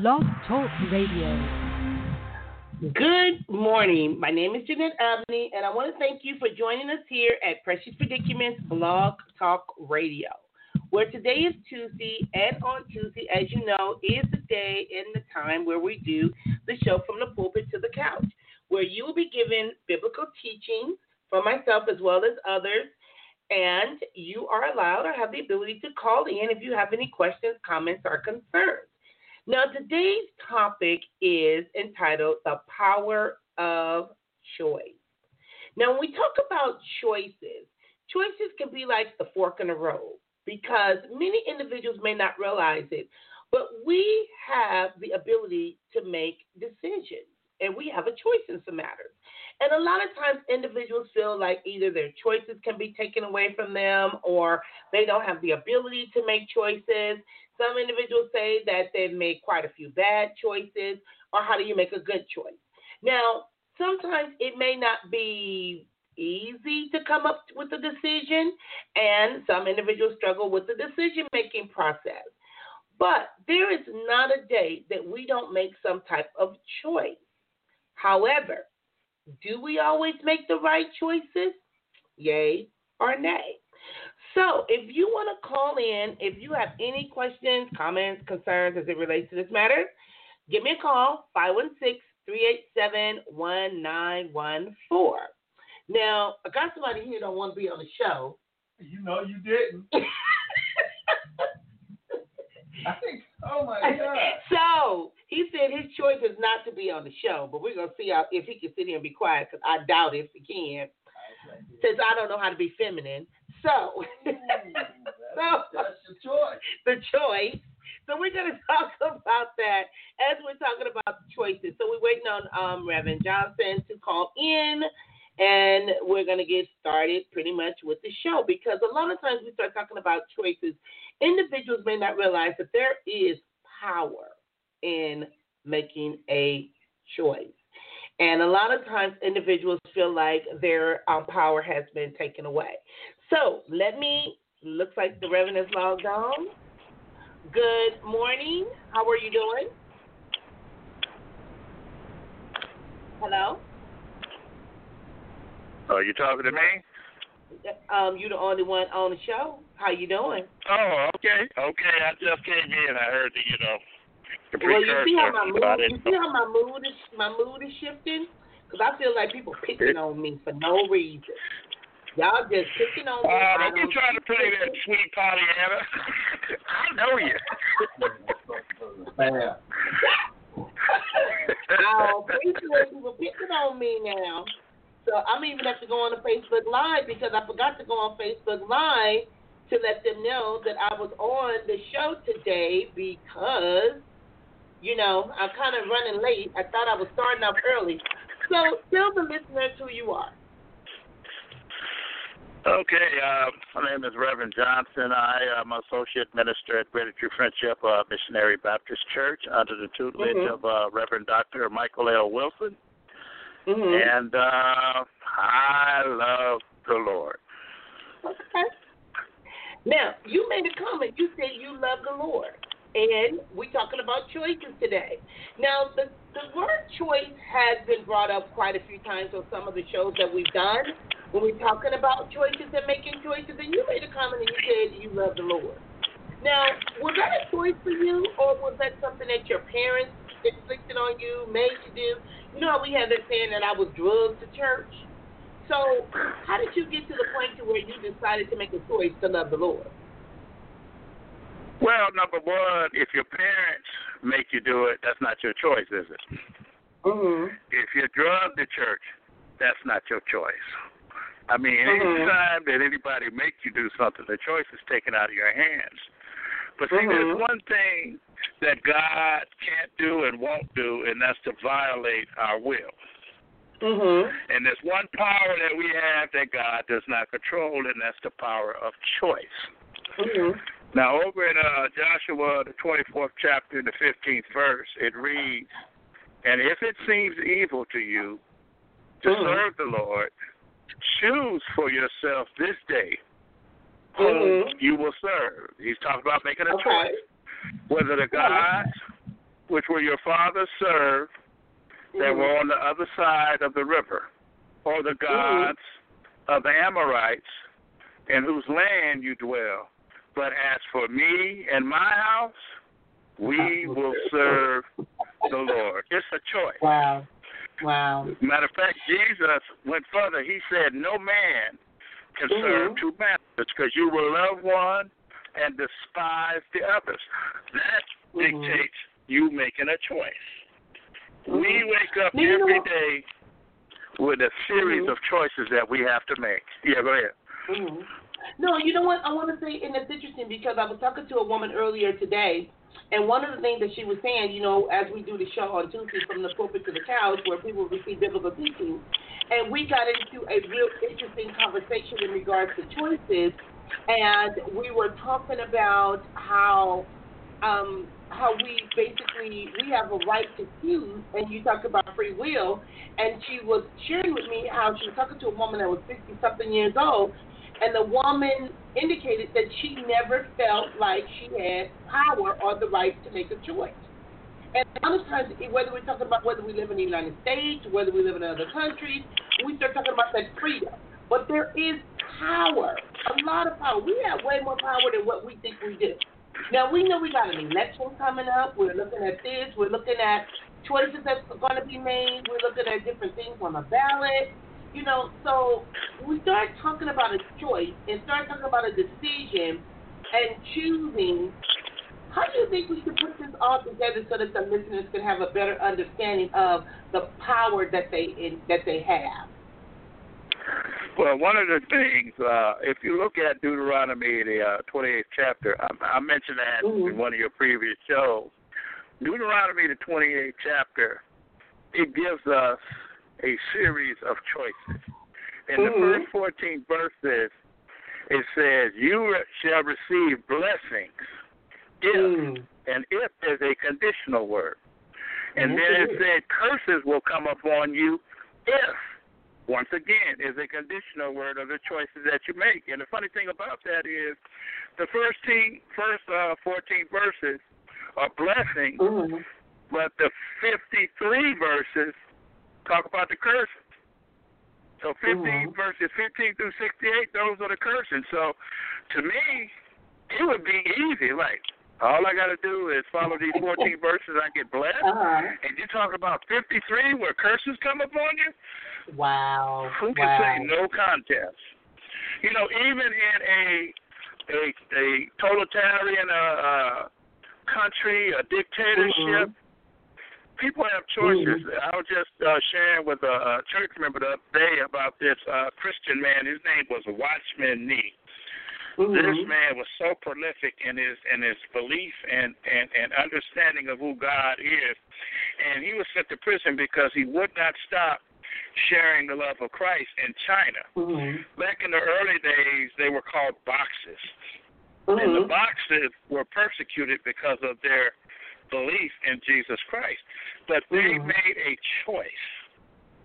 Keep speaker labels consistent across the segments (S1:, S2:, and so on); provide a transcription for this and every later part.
S1: Blog Talk Radio.
S2: Good morning. My name is Jeanette Abney, and I want to thank you for joining us here at Precious Predicaments Blog Talk Radio, where today is Tuesday, and on Tuesday, as you know, is the day and the time where we do the show from the pulpit to the couch, where you will be given biblical teachings from myself as well as others and you are allowed or have the ability to call in if you have any questions, comments, or concerns. Now, today's topic is entitled The Power of Choice. Now, when we talk about choices, choices can be like the fork in the road because many individuals may not realize it, but we have the ability to make decisions and we have a choice in some matters. And a lot of times individuals feel like either their choices can be taken away from them or they don't have the ability to make choices. Some individuals say that they've made quite a few bad choices, or how do you make a good choice? Now, sometimes it may not be easy to come up with a decision, and some individuals struggle with the decision making process. But there is not a day that we don't make some type of choice. However, do we always make the right choices? Yay or nay? So, if you want to call in, if you have any questions, comments, concerns as it relates to this matter, give me a call 516 387 1914. Now, I got somebody here don't want to be on the show.
S3: You know you didn't. I think. Oh my God.
S2: So he said his choice is not to be on the show, but we're gonna see how, if he can sit here and be quiet because I doubt if he can, since I don't know how to be feminine. So, so
S3: That's the choice.
S2: the choice. So we're gonna talk about that as we're talking about the choices. So we're waiting on um, Reverend Johnson to call in. And we're going to get started pretty much with the show because a lot of times we start talking about choices, individuals may not realize that there is power in making a choice. And a lot of times individuals feel like their um, power has been taken away. So let me, looks like the Reverend is logged on. Good morning. How are you doing? Hello?
S4: Are you talking to me?
S2: Um, you the only one on the show. How you doing?
S4: Oh, okay, okay. I just came in. I heard the, you know, the
S2: Well, you see how my
S4: precursor, but I
S2: mood, you see how my mood is, my mood is shifting. Cause I feel like people picking on me for no reason. Y'all just picking on me.
S4: Uh, don't be trying to play that sweet Pollyanna. I know you.
S2: Appreciate people picking on me now. So I'm even have to go on the Facebook Live because I forgot to go on Facebook Live to let them know that I was on the show today because, you know, I'm kind of running late. I thought I was starting off early. So tell the listeners who you are.
S4: Okay, uh, my name is Reverend Johnson. I am associate minister at Greater True Friendship uh, Missionary Baptist Church under the tutelage
S2: Mhm.
S4: of uh, Reverend Dr. Michael L. Wilson.
S2: Mm-hmm.
S4: And uh, I love the Lord.
S2: Okay. Now, you made a comment. You said you love the Lord. And we're talking about choices today. Now, the, the word choice has been brought up quite a few times on some of the shows that we've done when we're talking about choices and making choices. And you made a comment and you said you love the Lord. Now, was that a choice for you, or was that something that your parents inflicted on you, made you do? You know how we have that saying that I was drugged to church? So, how did you get to the point to where you decided to make a choice to love the Lord?
S4: Well, number one, if your parents make you do it, that's not your choice, is it?
S2: Mm-hmm.
S4: If you're drugged to church, that's not your choice. I mean,
S2: Mhm.
S4: anytime that anybody make you do something, the choice is taken out of your hands. But see, there's
S2: Mhm.
S4: one thing that God can't do and won't do, and that's to violate our will.
S2: Mm-hmm.
S4: And there's one power that we have that God does not control, and that's the power of choice.
S2: Mm-hmm.
S4: Now, over in uh, Joshua, the 24th chapter, in the 15th verse, it reads, And if it seems evil to you to
S2: Mhm.
S4: serve the Lord, choose for yourself this day whom
S2: Mhm.
S4: you will serve. He's talking about making a
S2: Okay.
S4: choice. Whether the gods which were your fathers served that were on the other side of the river, or the gods of the Amorites, in whose land you dwell. But as for me and my house, we will serve the Lord. It's a choice.
S2: Wow. Wow.
S4: Matter of fact, Jesus went further. He said, No man can
S2: Mhm.
S4: serve two masters because you will love one and despise the others. That
S2: Mhm.
S4: dictates you making a choice. We
S2: Mhm.
S4: wake up
S2: Now, you know
S4: day with a series
S2: Mhm.
S4: of choices that we have to make. Yeah, go ahead.
S2: hmm No, you know what? I want to say, and it's interesting because I was talking to a woman earlier today, and one of the things that she was saying, you know, as we do the show on Tuesday from the pulpit to the couch, where people receive biblical teaching, and we got into a real interesting conversation in regards to choices, and we were talking about how um, how we basically we have a right to choose, and you talked about free will, and she was sharing with me how she was talking to a woman that was sixty something years old, and the woman indicated that she never felt like she had power or the right to make a choice. And a lot of times, whether we're talking about whether we live in the United States, whether we live in other countries, we start talking about that freedom. But there is power, a lot of power. We have way more power than what we think we do. Now we know we got an election coming up. We're looking at this. We're looking at choices that's going to be made. We're looking at different things on the ballot. You know, so we start talking about a choice and start talking about a decision and choosing. How do you think we should put this all together so that the listeners can have a better understanding of the power that they that they have?
S4: Well, one of the things, uh, if you look at Deuteronomy, the uh, 28th chapter, I, I mentioned that
S2: Mhm.
S4: in one of your previous shows. Deuteronomy, the 28th chapter, it gives us a series of choices. In the
S2: Mhm.
S4: first 14 verses, it says, You shall receive blessings if,
S2: Mm.
S4: and if is a conditional word. And then it said, Curses will come upon you if once again, is a conditional word of the choices that you make. And the funny thing about that is the first team, first uh, 14 verses are blessings,
S2: Mhm.
S4: but the 53 verses talk about the curses. So 15
S2: Mhm.
S4: verses 15 through 68, those are the curses. So to me, it would be easy. Like, all I got to do is follow these 14 verses, I get blessed.
S2: Uh-huh.
S4: And you talk about 53 where curses come upon you?
S2: Wow.
S4: Who can
S2: wow.
S4: say no contest? You know, even in a a a totalitarian uh, uh, country, a dictatorship,
S2: Mhm.
S4: people have choices.
S2: Mhm.
S4: I was just uh, sharing with a, a church member the other day about this uh, Christian man. His name was Watchman Nee.
S2: Mhm.
S4: This man was so prolific in his in his belief and, and and understanding of who God is, and he was sent to prison because he would not stop sharing the love of Christ in China.
S2: Mhm.
S4: Back in the early days, they were called boxes, and the
S2: Mhm.
S4: boxes were persecuted because of their belief in Jesus Christ. But they
S2: Mhm.
S4: made a choice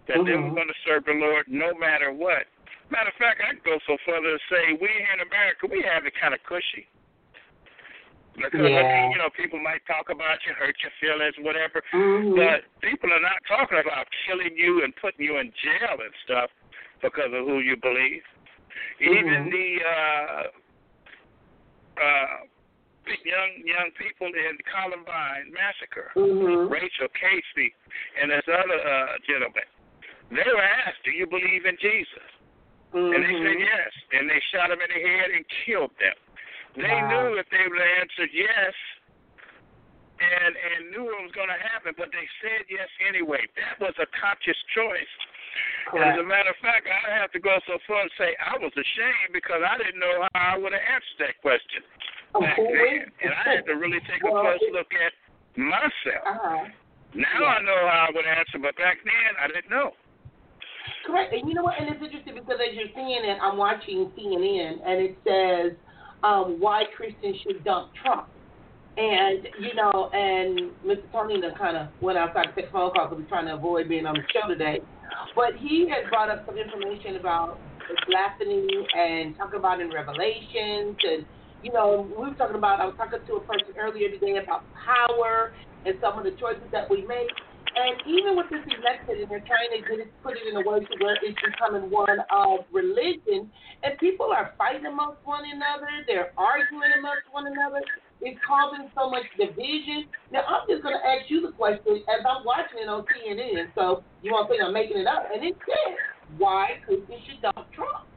S4: that they were
S2: Mhm.
S4: going to serve the Lord no matter what. Matter of fact, I'd go so far to say we here in America, we have it kind of cushy. Because, I
S2: Yeah.
S4: mean, you know, people might talk about you, hurt your feelings, whatever.
S2: Mhm.
S4: But people are not talking about killing you and putting you in jail and stuff because of who you believe. Even
S2: Mhm.
S4: the uh, uh, young young people in Columbine massacre,
S2: Mhm.
S4: Rachel Cassie and this other uh, gentleman, they were asked, "Do you believe in Jesus?" And they said
S2: Mhm.
S4: yes, and they shot him in the head and killed them. They
S2: Wow.
S4: knew if they would have answered yes, and and knew it was going to happen, but they said yes anyway. That was a conscious choice. And as a matter of fact, I have to go so far and say I was ashamed because I didn't know how I would have answered that question back then, and I had to really take a
S2: Well,
S4: close look at myself.
S2: Uh-huh.
S4: Now
S2: Yeah.
S4: I know how I would answer, but back then I didn't know.
S2: Correct. And you know what? And it's interesting because as you're seeing it, I'm watching CNN, and it says um, why Christians should dump Trump. And you know, and Mr. Tony kind of went outside to take a phone call because he's trying to avoid being on the show today. But he had brought up some information about blasphemy and talking about in Revelations, and you know, we were talking about. I was talking to a person earlier today about power and some of the choices that we make. And even with this election, and they're trying to get it, put it in a way to where it's becoming one of religion, and people are fighting amongst one another, they're arguing amongst one another. It's causing so much division. Now, I'm just going to ask you the question as I'm watching it on CNN. So you won't think I'm making it up. And it says, why Christians should dump Trump?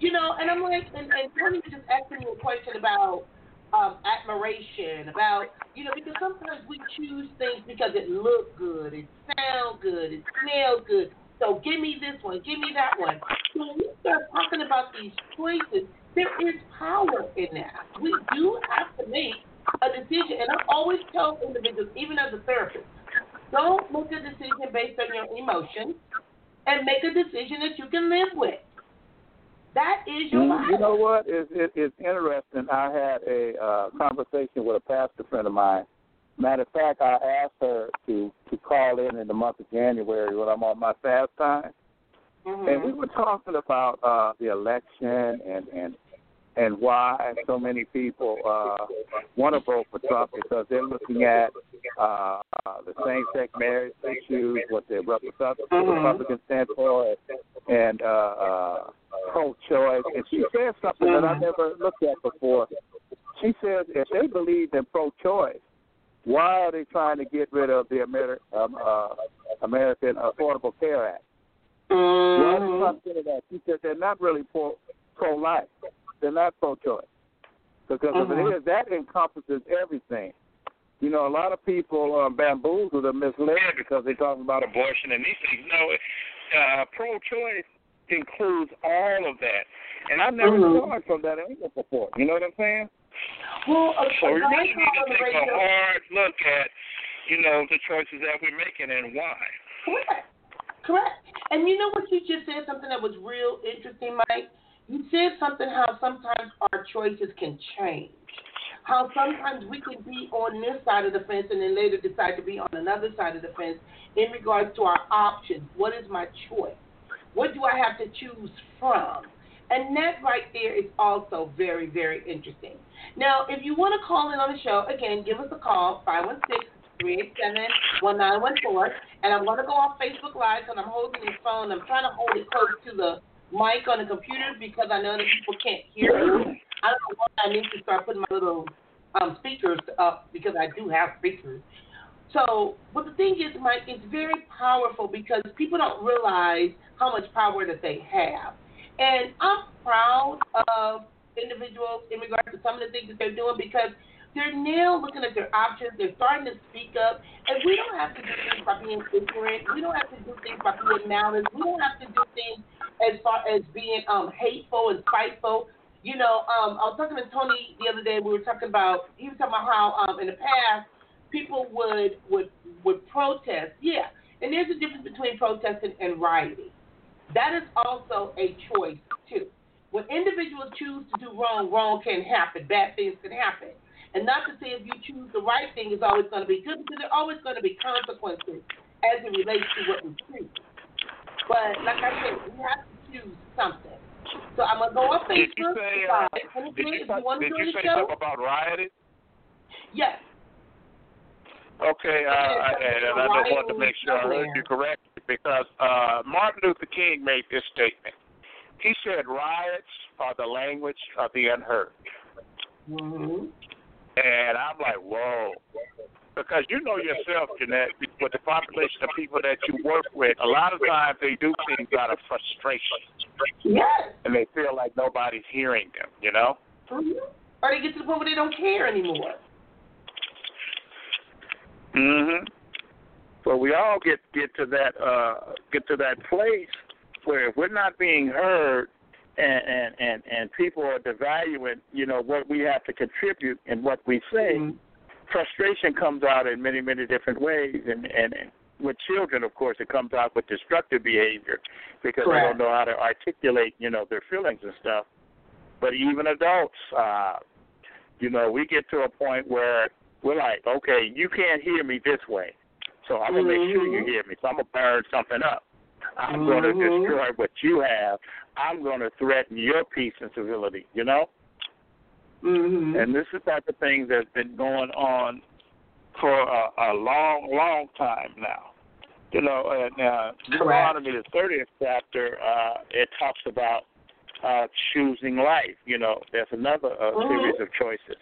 S2: You know, and I'm like, and, and Tony was just asking me a question about um, admiration, about you know, because sometimes we choose things because it looks good, it sounds good, it smells good. So give me this one, give me that one. So when we start talking about these choices, there is power in that. We do have to make a decision, and I always tell individuals, even as a therapist, don't make a decision based on your emotions, and make a decision that you can live with. That is your life.
S1: You know what? It's, it, it's interesting. I had a uh, conversation with a pastor friend of mine. Matter of fact, I asked her to to call in in the month of January when I'm on my fast time,
S2: mm-hmm.
S1: and we were talking about uh, the election and and and why so many people uh, want to vote for Trump because they're looking at uh, the same-sex marriage issues, what the Republicans,
S2: mm-hmm.
S1: Republicans stand for, and uh, uh, pro-choice. And she said something that I never looked at before. She says if they believe in pro-choice, why are they trying to get rid of the Amer- um, uh, American Affordable Care Act? Why are they trying to get rid of that? She said they're not really pro pro-life. They're not pro-choice. Because if it is, that encompasses everything. You know, a lot of people are bamboozled or misled because they're talking about
S4: abortion and these things. No, uh, pro-choice includes all of that, and I've never
S2: Mhm.
S4: saw it from that angle before. You know what I'm saying?
S2: Well, a,
S4: So we really need to take a hard look at, you know, the choices that we're making and why.
S2: Correct. Correct. And you know what you just said something that was real interesting, Mike. You said something how sometimes our choices can change. How sometimes we can be on this side of the fence and then later decide to be on another side of the fence in regards to our options. What is my choice? What do I have to choose from? And that right there is also very, very interesting. Now, if you want to call in on the show, again, give us a call, 516 387 1914. And I'm going to go off Facebook Live because I'm holding this phone. I'm trying to hold it close to the mic on the computer because I know that people can't hear me. I don't know why I need to start putting my little um, speakers up because I do have speakers. So, but the thing is, Mike, it's very powerful because people don't realize how much power that they have. And I'm proud of individuals in regards to some of the things that they're doing because they're now looking at their options. They're starting to speak up. And we don't have to do things by being ignorant. We don't have to do things by being malice. We don't have to do things as far as being um, hateful and spiteful. You know, um, I was talking to Tony the other day. We were talking about, he was talking about how um, in the past, people would would would protest. Yeah, and there's a difference between protesting and rioting. That is also a choice too. When individuals choose to do wrong, wrong can happen. Bad things can happen. And not to say if you choose the right thing is always going to be good, because there are always going to be consequences as it relates to what we choose. But like I said, we have to choose something. So I'm gonna go on
S4: Did you say, uh, did you,
S2: if you
S4: did you say something about rioting?
S2: yes.
S4: Okay, uh, I, and I just want to make sure I heard you correctly because uh, Martin Luther King made this statement. He said, "Riots are the language of the unheard,"
S2: Mm-hmm.
S4: and I'm like, "Whoa." Because you know yourself, Jeanette, with the population of people that you work with, a lot of times they do things out of frustration,
S2: Yes.
S4: and they feel like nobody's hearing them. You know?
S2: Mm-hmm. Or they get to the point where they don't care anymore.
S4: Mhm. But we all get get to that uh get to that place where if we're not being heard and and and, and people are devaluing, you know, what we have to contribute and what we say,
S2: Mhm.
S4: Frustration comes out in many many different ways and and, with children of course it comes out with destructive behavior because they don't know how to articulate, you know, their feelings and stuff. But even adults uh you know, we get to a point where we're like, okay, you can't hear me this way, so I'm gonna make sure you
S2: Mhm.
S4: hear me. So I'm gonna burn something up. I'm gonna
S2: Mhm.
S4: destroy what you have. I'm gonna threaten your peace and civility. You know,
S2: Mm-hmm.
S4: and this is about the type of thing that's been going on for a, a long, long time now. You know, and uh, Deuteronomy, the thirtieth chapter, uh, it talks about uh, choosing life. You know, there's another uh,
S2: Mhm.
S4: series of choices.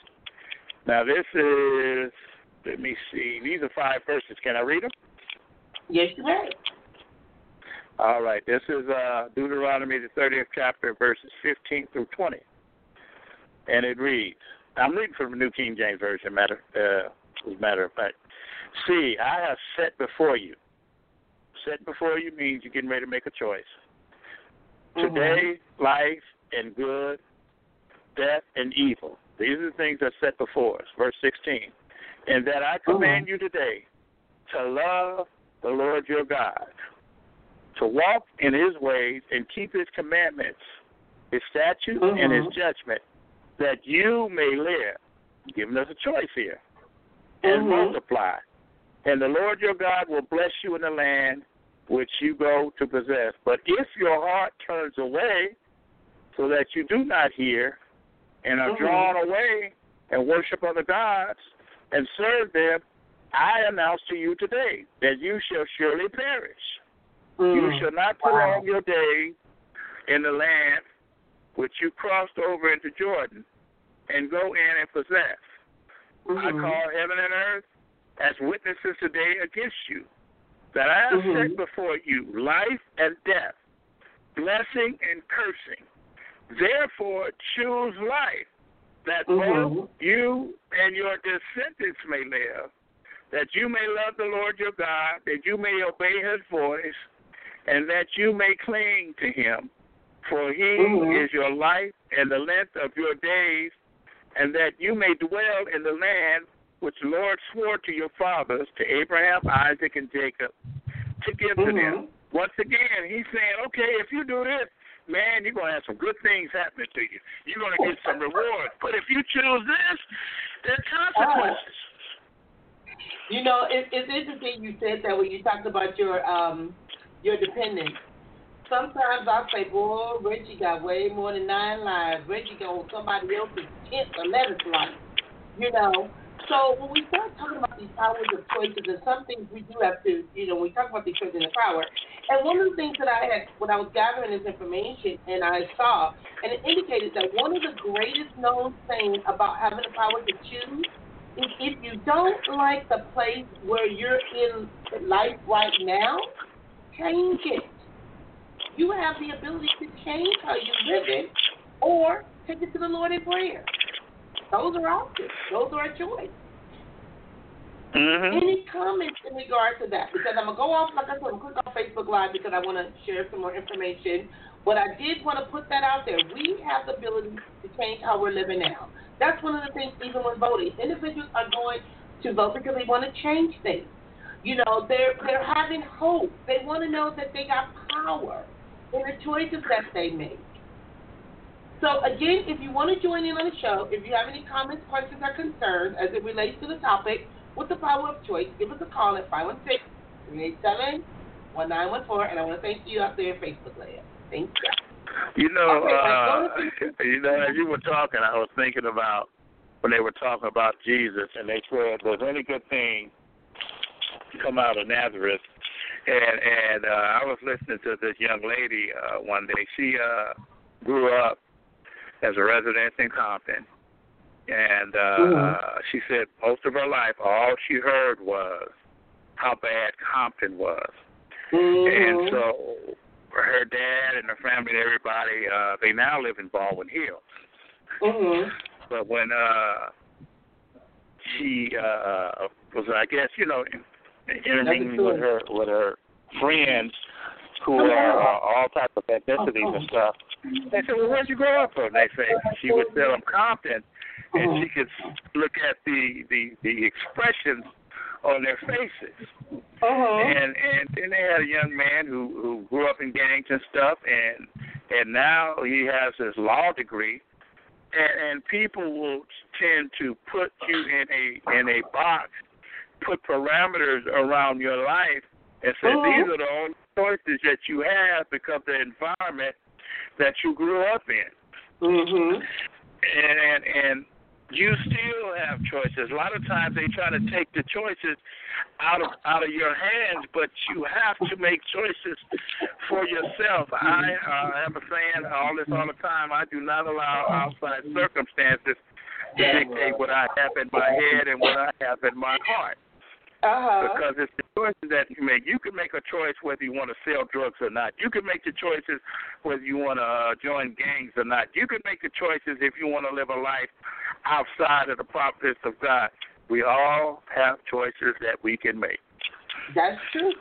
S4: Now, this is. Let me see. These are five verses. Can I read them?
S2: Yes, you may.
S4: All right. This is uh, Deuteronomy, the 30th chapter, verses 15 through 20. And it reads I'm reading from the New King James Version, matter, uh, as a matter of fact. See, I have set before you. Set before you means you're getting ready to make a choice.
S2: Mhm.
S4: Today, life and good, death and evil. These are the things that are set before us. Verse 16. And that I command you today to love the Lord your God, to walk in his ways and keep his commandments, his statutes, and his
S2: Mhm.
S4: judgment, that you may live. Giving us a choice here. And
S2: Mhm.
S4: multiply. And the Lord your God will bless you in the land which you go to possess. But if your heart turns away, so that you do not hear, and are
S2: Mhm.
S4: drawn away and worship other gods and serve them, I announce to you today that you shall surely perish. You
S2: Mm.
S4: shall not prolong your days in the land which you crossed over into Jordan and go in and possess. I
S2: Mhm.
S4: call heaven and earth as witnesses today against you, that I have
S2: Mhm.
S4: set before you life and death, blessing and cursing. Therefore, choose life, that
S2: Mhm.
S4: both you and your descendants may live, that you may love the Lord your God, that you may obey his voice, and that you may cling to him. For he
S2: Mhm.
S4: is your life and the length of your days, and that you may dwell in the land which the Lord swore to your fathers, to Abraham, Isaac, and Jacob, to give to
S2: Mhm.
S4: them. Once again, he's saying, okay, if you do this, man, you're going to have some good things happening to you. You're going to get some rewards. But if you choose this, there are consequences.
S2: You know, it, it's interesting you said that when you talked about your um your dependents. Sometimes I say, boy, Reggie got way more than nine lives. Reggie got somebody else's tenth, eleventh life. You know. So when we start talking about these powers of choices, and some things we do have to, you know, we talk about these choices and power. And one of the things that I had when I was gathering this information, and I saw, and it indicated that one of the greatest known things about having the power to choose is if you don't like the place where you're in life right now, change it. You have the ability to change how you live it or take it to the Lord in prayer. Those are options. Those are a choice.
S4: Mm-hmm.
S2: Any comments in regard to that? Because I'm gonna go off, like I said, I'm gonna click on Facebook Live because I want to share some more information. But I did want to put that out there. We have the ability to change how we're living now. That's one of the things, even when voting, individuals are going to vote because they want to change things. You know, they're they're having hope. They want to know that they got power in the choices that they make. So again, if you want to join in on the show, if you have any comments, questions, or concerns as it relates to the topic with the power of choice, give us a call at 516-387-1914. And I want to thank you out there in Facebook land. Thank you.
S4: You know,
S2: Okay,
S4: uh, you know, as you were talking, I was thinking about when they were talking about Jesus, and they said, "Does any good thing come out of Nazareth?" And and uh, I was listening to this young lady uh, one day. She uh, grew up as a resident in Compton, and uh,
S2: Mhm.
S4: she said most of her life, all she heard was how bad Compton was. And
S2: Mhm.
S4: so her dad and her family and everybody, uh, they now live in Baldwin Hills.
S2: Mhm.
S4: But when uh she uh was I guess, you know, intermingling with her with her friends who are uh, all types of ethnicities and stuff. They said, Well where'd you grow up from? They say she would tell them Compton and she could look at the the, the expressions on their faces.
S2: Uh-huh.
S4: And and then they had a young man who who grew up in gangs and stuff, and and now he has his law degree, and, and people will tend to put you in a in a box, put parameters around your life, and say
S2: Mhm.
S4: these are the only choices that you have because the environment that you grew up in
S2: Mhm.
S4: and and, and you still have choices. A lot of times they try to take the choices out of out of your hands, but you have to make choices for yourself. I uh, am a saying all this all the time. I do not allow outside circumstances to dictate what I have in my head and what I have in my heart.
S2: Uh-huh.
S4: Because it's the choices that you make. You can make a choice whether you want to sell drugs or not. You can make the choices whether you want to uh, join gangs or not. You can make the choices if you want to live a life outside of the providence of God. We all have choices that we can make.
S2: That's true.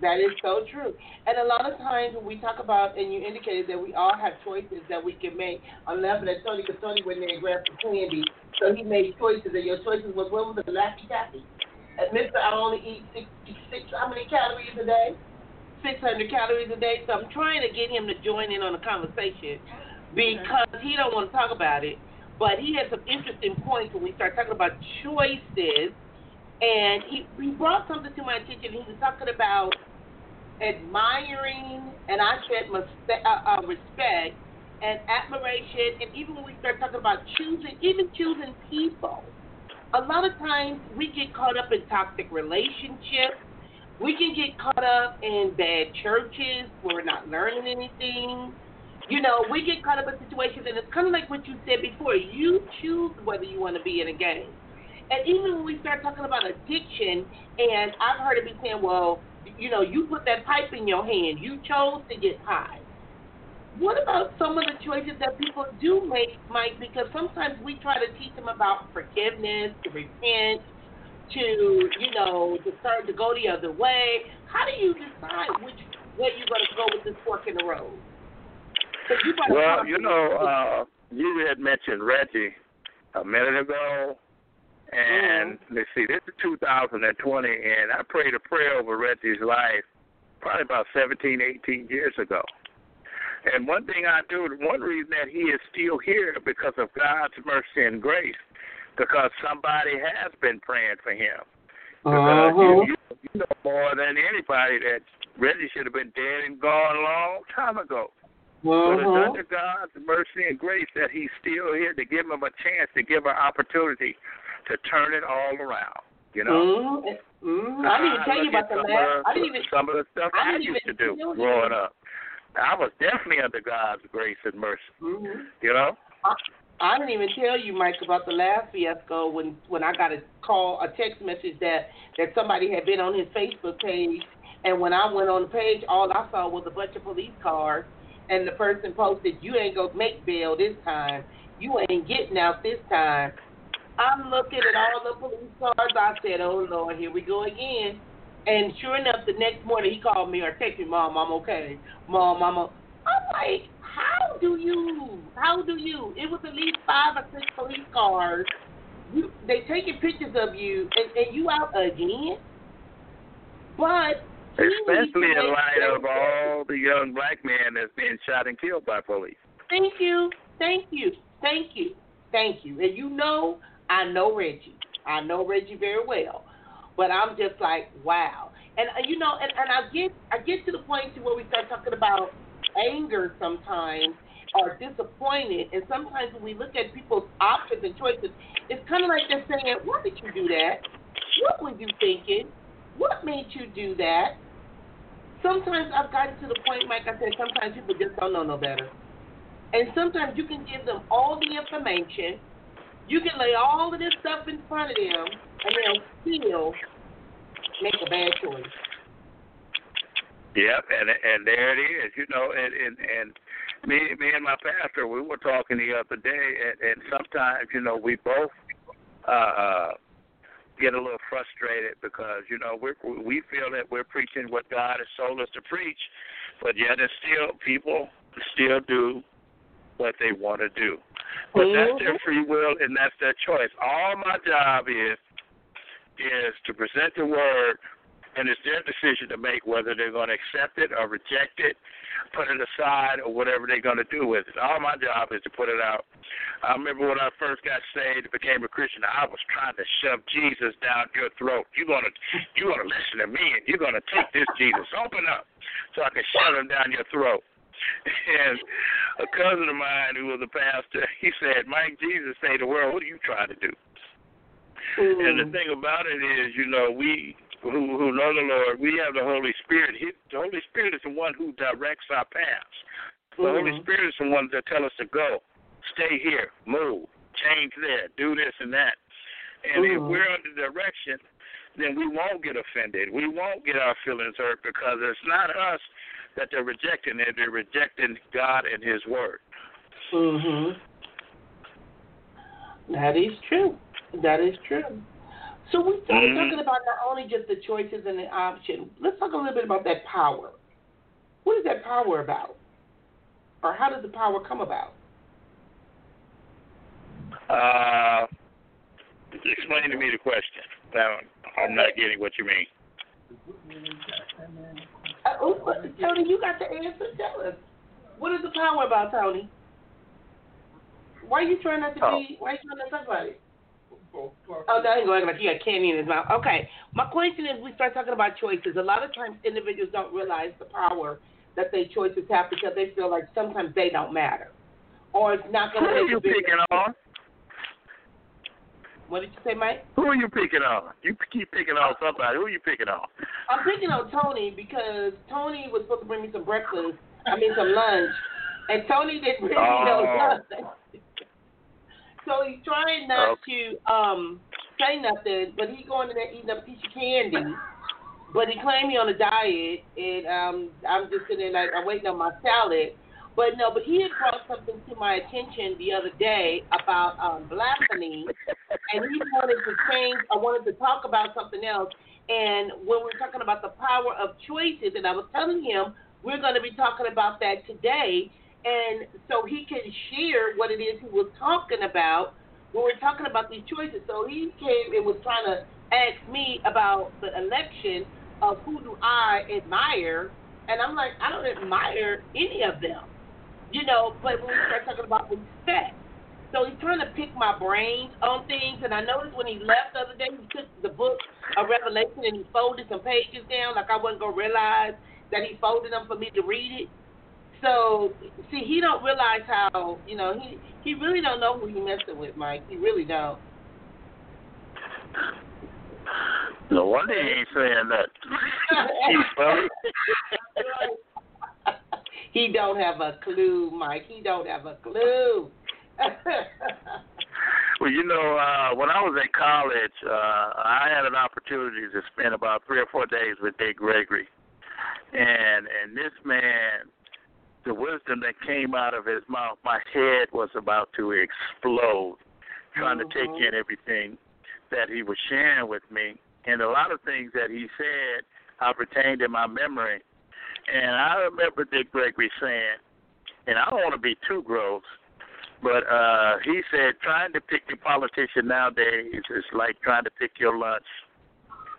S2: That is so true. And a lot of times when we talk about, and you indicated that we all have choices that we can make. I'm laughing at Tony because Tony went there and grabbed some candy. So he made choices, and your choices was, what was it, Laffy Taffy? And Mister, I only eat six, six, how many calories a day? 600 calories a day. So I'm trying to get him to join in on the conversation because he don't want to talk about it. But he has some interesting points when we start talking about choices. And he, he brought something to my attention. He was talking about admiring, and I said uh, uh, respect and admiration. And even when we start talking about choosing, even choosing people, a lot of times we get caught up in toxic relationships. We can get caught up in bad churches where we're not learning anything. You know, we get caught up in situations, and it's kind of like what you said before. You choose whether you want to be in a game. And even when we start talking about addiction, and I've heard it be saying, well, you know, you put that pipe in your hand. You chose to get high. What about some of the choices that people do make, Mike? Because sometimes we try to teach them about forgiveness, to repent, to you know, to start to go the other way. How do you decide which way you're going to go with this fork in the road? You
S4: well, you know, uh, you had mentioned Reggie a minute ago, and
S2: mm-hmm.
S4: let's see, this is 2020, and I prayed a prayer over Reggie's life probably about 17, 18 years ago. And one thing I do, one reason that he is still here because of God's mercy and grace, because somebody has been praying for him. Because
S2: uh-huh.
S4: you, you know more than anybody that Reggie should have been dead and gone a long time ago.
S2: Uh-huh.
S4: But it's under God's mercy and grace that He's still here to give him a chance, to give an opportunity to turn it all around. You know.
S2: Mm-hmm. Mm-hmm. I didn't even tell you about the last. I didn't even.
S4: Some of the stuff
S2: I,
S4: I used to do growing up. I was definitely under God's grace and mercy.
S2: Mm-hmm.
S4: You know.
S2: I, I didn't even tell you, Mike, about the last fiasco when when I got a call, a text message that that somebody had been on his Facebook page, and when I went on the page, all I saw was a bunch of police cars, and the person posted, "You ain't gonna make bail this time. You ain't getting out this time." I'm looking at all the police cars. I said, "Oh Lord, here we go again." And sure enough, the next morning he called me or texted me, "Mom, I'm okay. Mom, I'm." A... I'm like, how do you? How do you? It was at least five or six police cars. You, they taking pictures of you, and, and you out again. But
S4: especially in light of all the young black men that's being shot and killed by police.
S2: Thank you, thank you, thank you, thank you. And you know, I know Reggie. I know Reggie very well. But I'm just like, wow. And uh, you know, and, and I get I get to the point to where we start talking about anger sometimes or disappointed and sometimes when we look at people's options and choices, it's kinda like they're saying, Why did you do that? What were you thinking? What made you do that? Sometimes I've gotten to the point, like I said, sometimes people just don't know no better. And sometimes you can give them all the information you can lay all of this stuff in front of them, and they'll still make a bad choice.
S4: Yep, and and there it is. You know, and and and me me and my pastor, we were talking the other day, and, and sometimes you know we both uh, uh get a little frustrated because you know we we feel that we're preaching what God has told us to preach, but yet it's still people still do what they want to do. But that's their
S2: Mm-hmm.
S4: free will and that's their choice. All my job is is to present the word and it's their decision to make whether they're going to accept it or reject it, put it aside, or whatever they're going to do with it. All my job is to put it out. I remember when I first got saved, and became a Christian, I was trying to shove Jesus down your throat. You're gonna, you're gonna listen to me, and you're gonna take this Jesus. Open up, so I can shove him down your throat. and a cousin of mine who was a pastor, he said, Mike, Jesus saved the world. What are you trying to do?
S2: Mm-hmm.
S4: And the thing about it is, you know, we who who know the Lord, we have the Holy Spirit. He, the Holy Spirit is the one who directs our paths. The
S2: Mm-hmm.
S4: Holy Spirit is the one that tells us to go, stay here, move, change there, do this and that. And if
S2: Mhm.
S4: we're under direction, then we won't get offended. We won't get our feelings hurt because it's not us that they're rejecting. They're they're rejecting God and His Word.
S2: Mhm. That is true. That is true. So we started
S4: Mhm.
S2: talking about not only just the choices and the option. Let's talk a little bit about that power. What is that power about? Or how does the power come about?
S4: Uh, explain to me the question. I'm not getting what you mean.
S2: Uh, oh, Tony, you got the answer. Tell us. What is the power about, Tony? Why are you trying not to be? Why are you trying not to talk about it? Oh, no, he's going like he got candy in his mouth. Okay. My question is we start talking about choices. A lot of times individuals don't realize the power that their choices have because they feel like sometimes they don't matter. Or it's not going to make
S4: you picking on?
S2: What did you say, Mike?
S4: Who are you picking on? You keep picking on somebody. Who are you picking on?
S2: I'm picking on Tony because Tony was supposed to bring me some breakfast, I mean some lunch, and Tony didn't bring me no
S4: Oh.
S2: lunch. so he's trying not to um say nothing, but he going in there eating a piece of candy. But he claimed me on a diet, and um I'm just sitting there like I'm waiting on my salad. But no, but he had brought something to my attention the other day about um blasphemy and he wanted to change. I wanted to talk about something else. And when we were talking about the power of choices, and I was telling him we're going to be talking about that today, and so he can share what it is he was talking about when we're talking about these choices. So he came and was trying to ask me about the election of who do I admire, and I'm like, I don't admire any of them, you know. But when we start talking about respect. So he's trying to pick my brains on things, and I noticed when he left the other day, he took the book of Revelation and he folded some pages down, like I wasn't gonna realize that he folded them for me to read it. So see, he don't realize how you know he he really don't know who he messing with, Mike. He really don't.
S4: No wonder he ain't saying that. He's funny.
S2: he don't have a clue, Mike. He don't have a clue.
S4: Well, you know, uh, when I was in college, uh, I had an opportunity to spend about three or four days with Dick Gregory, and and this man, the wisdom that came out of his mouth, my head was about to explode, trying to take in everything that he was sharing with me, and a lot of things that he said I retained in my memory, and I remember Dick Gregory saying, and I don't want to be too gross. But uh he said trying to pick your politician nowadays is like trying to pick your lunch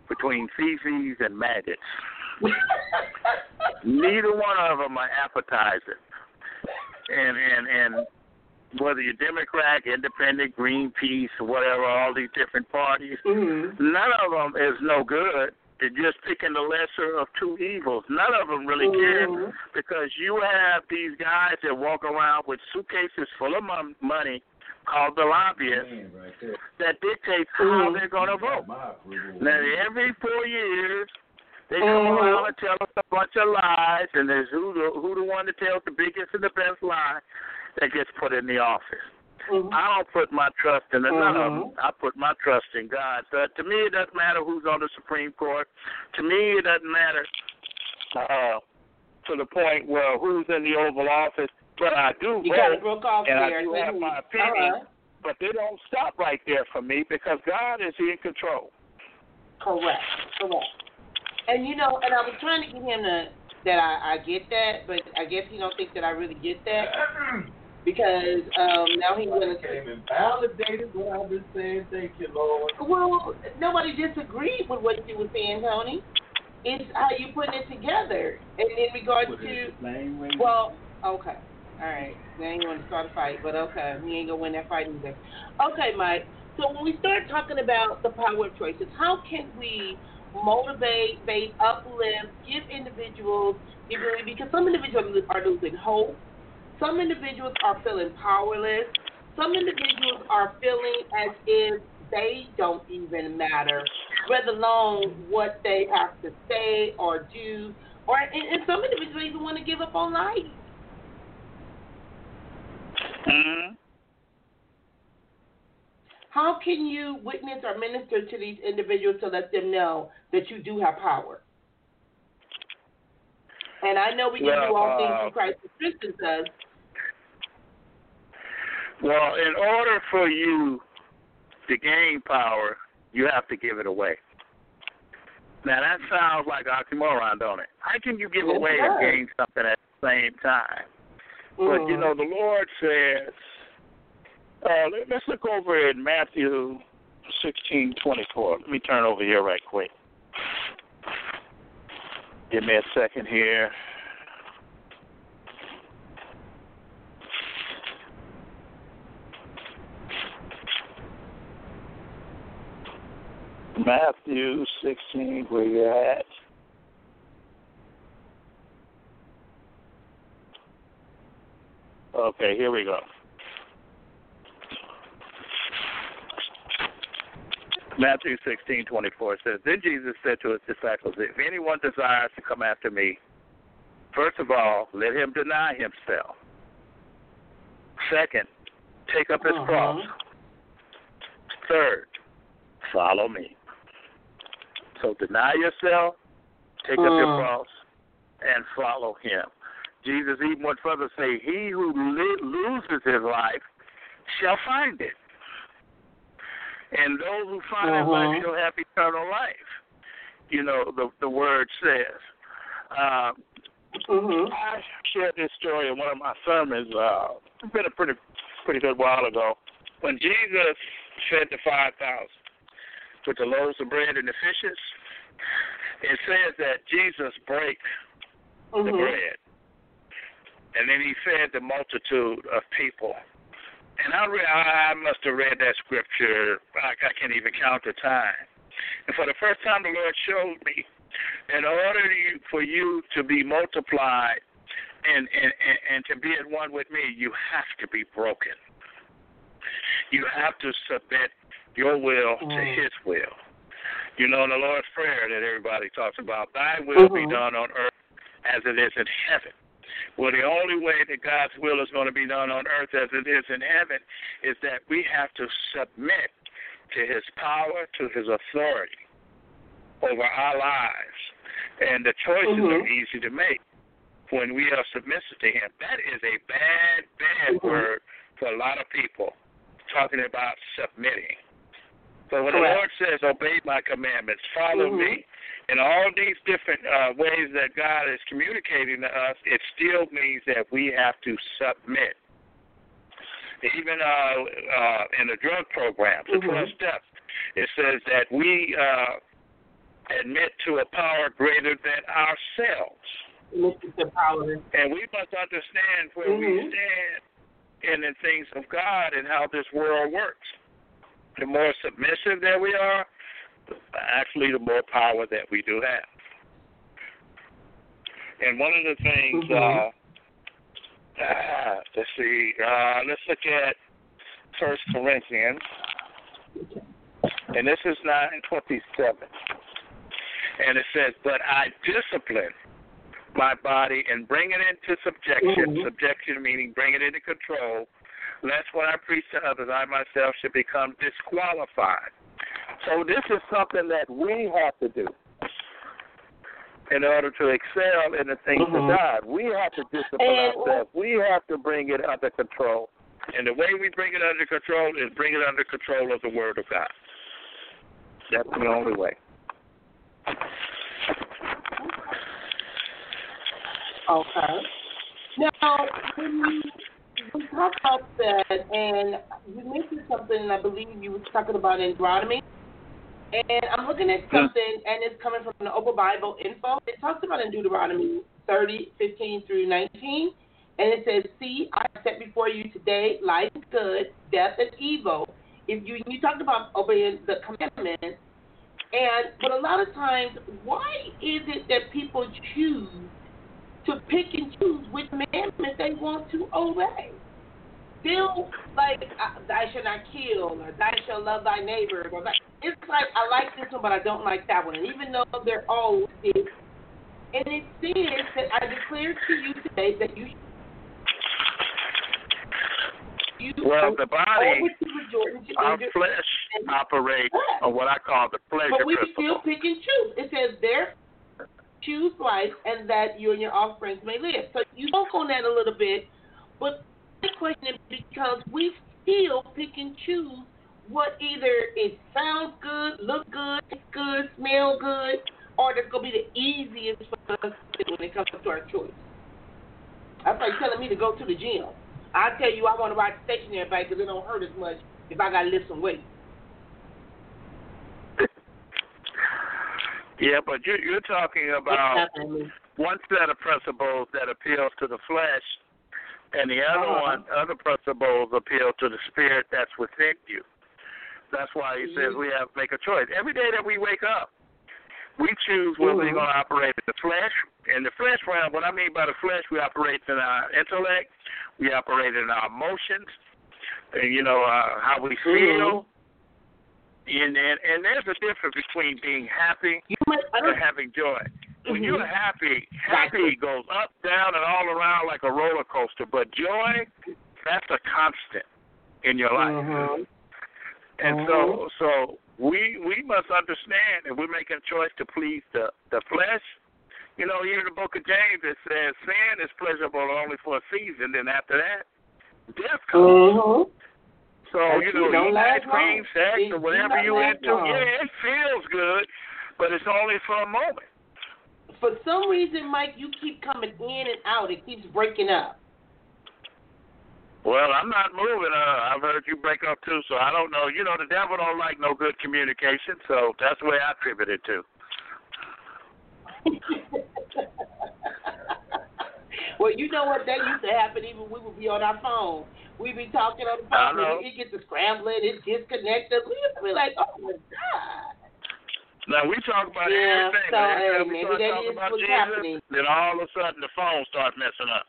S4: between feces and maggots. Neither one of them are appetizing. And and and whether you're Democrat, Independent, Greenpeace, whatever, all these different parties,
S2: mm-hmm.
S4: none of them is no good. They're just picking the lesser of two evils. None of them really care
S2: Mhm.
S4: because you have these guys that walk around with suitcases full of mon- money called the lobbyists
S3: Man, right
S4: that dictates how
S2: Mhm.
S4: they're going to vote. Now, every four years, they come
S2: Mhm.
S4: around and tell us a bunch of lies, and there's who the, who the one that tells the biggest and the best lie that gets put in the office.
S2: Mhm.
S4: I don't put my trust in none of them. I put my trust in God. So to me, it doesn't matter who's on the Supreme Court. To me, it doesn't matter uh, to the point where who's in the Oval Office. But I do
S2: You
S4: vote, and I do have my opinion.
S2: Uh-huh.
S4: but they don't stop right there for me because God is in control.
S2: Correct. Correct. And you know, and I was trying to get him to that I, I get that, but I guess he don't think that I really get that because um now he
S3: Somebody
S2: went
S3: came and validated what I've been saying. Thank you, Lord.
S2: Well, nobody disagreed with what you were saying, Tony. It's how you putting it together. And in regards
S3: Put
S2: to
S3: in the same way.
S2: well, okay. All right. Now ain't want to start a fight, but okay. We ain't gonna win that fight either. Okay, Mike. So when we start talking about the power of choices, how can we motivate, they uplift, give individuals because some individuals are losing hope. Some individuals are feeling powerless. Some individuals are feeling as if they don't even matter, let alone what they have to say or do. Or and, and some individuals even want to give up on life.
S4: Mm-hmm.
S2: How can you witness or minister to these individuals to let them know that you do have power? And I know we can
S4: well,
S2: do all things
S4: uh,
S2: through Christ who strengthens us.
S4: Well, in order for you to gain power, you have to give it away. Now that sounds like oxymoron, don't it? How can you give
S2: Yes,
S4: away and gain something at the same time? But you
S2: Mhm.
S4: know, the Lord says, uh, let, let's look over in Matthew sixteen twenty four. Let me turn over here right quick. Give me a second here. Matthew 16, where you at? Okay, here we go. Matthew sixteen twenty four says, Then Jesus said to his disciples, If anyone desires to come after me, first of all, let him deny himself. Second, take up his
S2: Uh-huh.
S4: cross. Third, follow me. So deny yourself, take up your
S2: Mm.
S4: cross, and follow him. Jesus even went further to say, He who li- loses his life shall find it. And those who find
S2: Uh-huh.
S4: that life shall have eternal life. You know, the the word says. Uh,
S2: Mhm.
S4: I shared this story in one of my sermons. Uh, it's been a pretty pretty good while ago. When Jesus fed the five thousand with the loaves of bread and the fishes, it says that Jesus broke the
S2: Mhm.
S4: bread, and then he fed the multitude of people. And I re- I must have read that scripture. I, I can't even count the time. And for the first time, the Lord showed me, in order to, for you to be multiplied and, and and to be at one with me, you have to be broken. You have to submit your will to
S2: Mm.
S4: His will. You know, in the Lord's prayer that everybody talks about, Thy will be
S2: Mhm.
S4: done on earth as it is in heaven. Well, the only way that God's will is going to be done on earth as it is in heaven is that we have to submit to His power, to His authority over our lives. And the choices
S2: Mhm.
S4: are easy to make when we are submissive to Him. That is a bad, bad
S2: Mhm.
S4: word for a lot of people, talking about submitting. But when the Lord says, Obey my commandments, follow
S2: Mhm.
S4: me, in all these different uh, ways that God is communicating to us, it still means that we have to submit. Even uh, uh, in the drug programs, the
S2: Mhm.
S4: 12 steps, it says that we uh, admit to a power greater than ourselves. And we must understand where we
S2: Mhm.
S4: stand in the things of God and how this world works. The more submissive that we are, actually, the more power that we do have. And one of the things,
S2: Mhm.
S4: uh, uh, let's see, uh, let's look at First Corinthians, and this is nine twenty-seven, and it says, "But I discipline my body and bring it into subjection.
S2: Mhm.
S4: Subjection meaning bring it into control, lest when I preach to others, I myself should become disqualified. So this is something that we have to do in order to excel in the things
S2: Mhm.
S4: of God. We have to discipline
S2: And-
S4: ourselves. We have to bring it under control. And the way we bring it under control is bring it under control of the Word of God. That's the only way.
S2: Okay. Now, when you, we talk about that, and you mentioned something, I believe you were talking about in Deuteronomy. And I'm looking at something, and it's coming from the Open Bible Info. It talks about in Deuteronomy 30, 15 through 19. And it says, See, I set before you today life and good, death and evil. If you you talked about obeying the commandments, And but a lot of times, why is it that people choose to pick and choose which commandments they want to obey? Still, like thou shalt not kill, or thou shalt love thy neighbor. Or. It's like I like this one, but I don't like that one. And even though they're all listed, and it says that I declare to you today that you you
S4: well, the body, our flesh operates on what I call the pleasure
S2: But we
S4: principle.
S2: still pick and choose. It says, there, choose life and that you and your offspring may live. So you spoke on that a little bit, but the question is because we still pick and choose what either it sounds good, look good, good, smell good, or that's going to be the easiest for us when it comes to our choice. That's like telling me to go to the gym. I tell you, I want to ride the stationary bike because it don't hurt as much if I got to lift some weight.
S4: Yeah, but you, you're talking about one set of principles that appeals to the flesh, and the other
S2: uh-huh.
S4: one, other principles appeal to the spirit that's within you. That's why he mm-hmm. says we have to make a choice every day that we wake up. We choose whether mm-hmm. we're going to operate in the flesh. In the flesh realm, what I mean by the flesh, we operate in our intellect, we operate in our emotions, and you know uh, how we
S2: mm-hmm.
S4: feel. Mm-hmm. And, and and there's a difference between being happy and having joy. When
S2: mm-hmm.
S4: you're happy, happy goes up, down, and all around like a roller coaster. But joy, that's a constant in your life.
S2: Mm-hmm.
S4: And so, so we we must understand if we're making a choice to please the the flesh. You know, here in the book of James it says sin is pleasurable only for a season, then after that, death comes.
S2: Mm-hmm.
S4: So you know, eating ice cream, sex, or whatever you into, long. yeah, it feels good, but it's only for a moment.
S2: For some reason, Mike, you keep coming in and out. It keeps breaking up.
S4: Well, I'm not moving. Uh, I've heard you break up too, so I don't know. You know, the devil don't like no good communication, so that's the way I attribute it to.
S2: well, you know what? That used to happen even we would be on our phone. We'd be talking on the phone, and it gets to scrambling, it disconnected. We used to be like, oh my God.
S4: Now we talk about
S2: yeah,
S4: everything.
S2: So,
S4: hey,
S2: we
S4: start talking about Jesus,
S2: happening.
S4: then all of a sudden the phone starts messing up.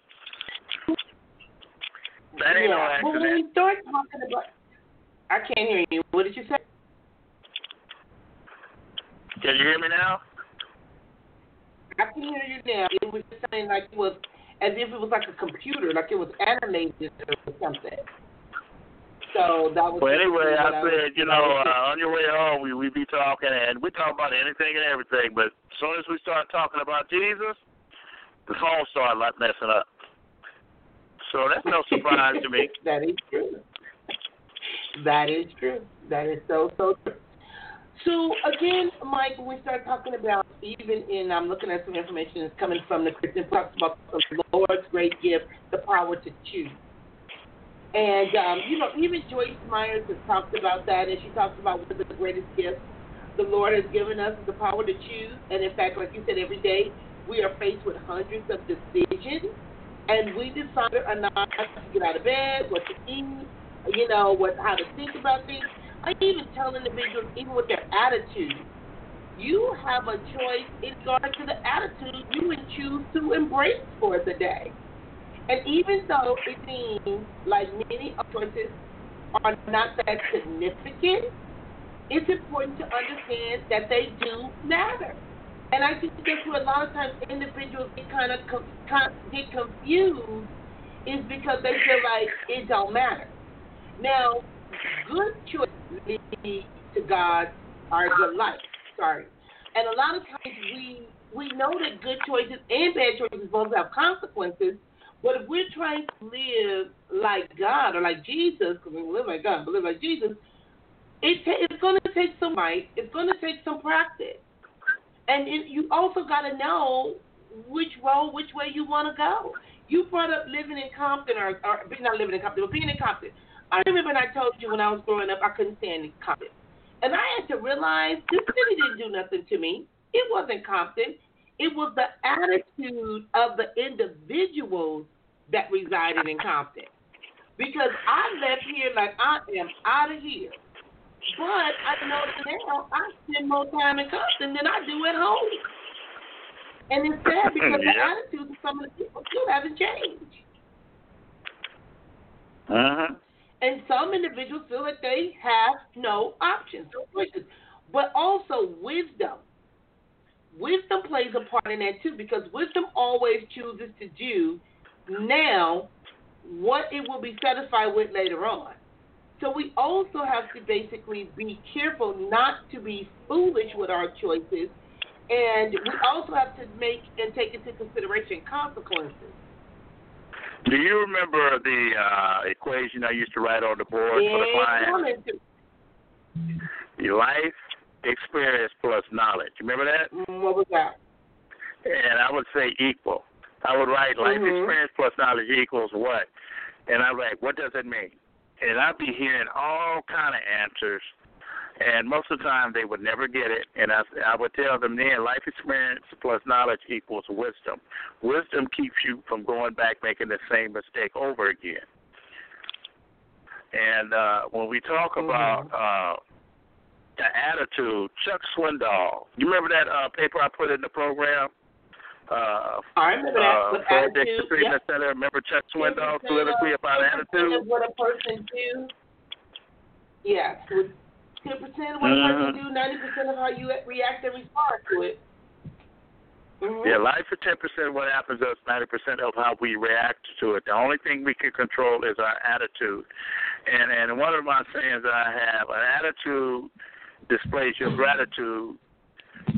S4: That ain't
S2: yeah.
S4: no accident.
S2: But when we start talking about, I can't hear you. What did you say?
S4: Can you hear me now?
S2: I can hear you now. It was just saying like it was as if it was like a computer, like it was animated or something. So that was.
S4: Well, anyway, I,
S2: I
S4: said, you know, uh, on your way home, we we be talking, and we talk about anything and everything. But as soon as we start talking about Jesus, the phone started like messing up. So that's no surprise to me.
S2: That is true. That is true. That is so so true. So again, Mike, we start talking about even in I'm looking at some information that's coming from the Christian talks about the Lord's great gift, the power to choose. And um, you know, even Joyce Myers has talked about that, and she talks about one of the greatest gifts the Lord has given us is the power to choose. And in fact, like you said, every day we are faced with hundreds of decisions and we decide or not to get out of bed, what to eat, you know, what how to think about things. I even tell individuals, even with their attitude, you have a choice in regard to the attitude you would choose to embrace for the day. And even though it seems like many of choices are not that significant, it's important to understand that they do matter. And I think that's where a lot of times individuals get kind of com- get confused is because they feel like it don't matter. Now, good choices lead to God are good life. Sorry, and a lot of times we we know that good choices and bad choices both have consequences. But if we're trying to live like God or like Jesus, because we live like God, but live like Jesus, it it's going to take some might. It's going to take some practice. And it, you also got to know which role, which way you want to go. You brought up living in Compton, or, or not living in Compton, but being in Compton. I remember I told you when I was growing up, I couldn't stand Compton. And I had to realize this city didn't do nothing to me. It wasn't Compton. It was the attitude of the individuals that resided in Compton. Because I left here like I am out of here. But I know now I spend more time in Compton than I do at home. And it's sad because
S4: Yeah.
S2: the attitudes of some of the people still haven't changed.
S4: Uh-huh.
S2: And some individuals feel that they have no options, no choices. But also wisdom. Wisdom plays a part in that too because wisdom always chooses to do now what it will be satisfied with later on. So we also have to basically be careful not to be foolish with our choices, and we also have to make and take into consideration consequences.
S4: Do you remember the uh, equation I used to write on the board for the
S2: Yeah,
S4: client?
S2: come into-
S4: Your life experience plus knowledge. Remember that?
S2: Mm, What was that?
S4: And I would say equal. I would write life
S2: Mhm.
S4: experience plus knowledge equals what? And I write, what does it mean? And I'd be hearing all kind of answers, and most of the time they would never get it. And I, I would tell them then, life experience plus knowledge equals wisdom. Wisdom keeps you from going back making the same mistake over again. And uh, when we talk about uh, the attitude, Chuck Swindoll, you remember that uh, paper I put in the program? Uh,
S2: I remember that.
S4: uh,
S2: with
S4: Fred
S2: attitude,
S4: Treatment
S2: yep.
S4: Center. Remember Chuck Swindoll
S2: 10%
S4: soliloquy
S2: of-
S4: about attitude?
S2: What a person do. Yeah. Ten percent of what a
S4: Mhm.
S2: person do, ninety percent of how you react and respond to it. Mhm.
S4: Yeah, life is ten percent of what happens to us, ninety percent of how we react to it. The only thing we can control is our attitude. And and one of my sayings I have, an attitude displays your gratitude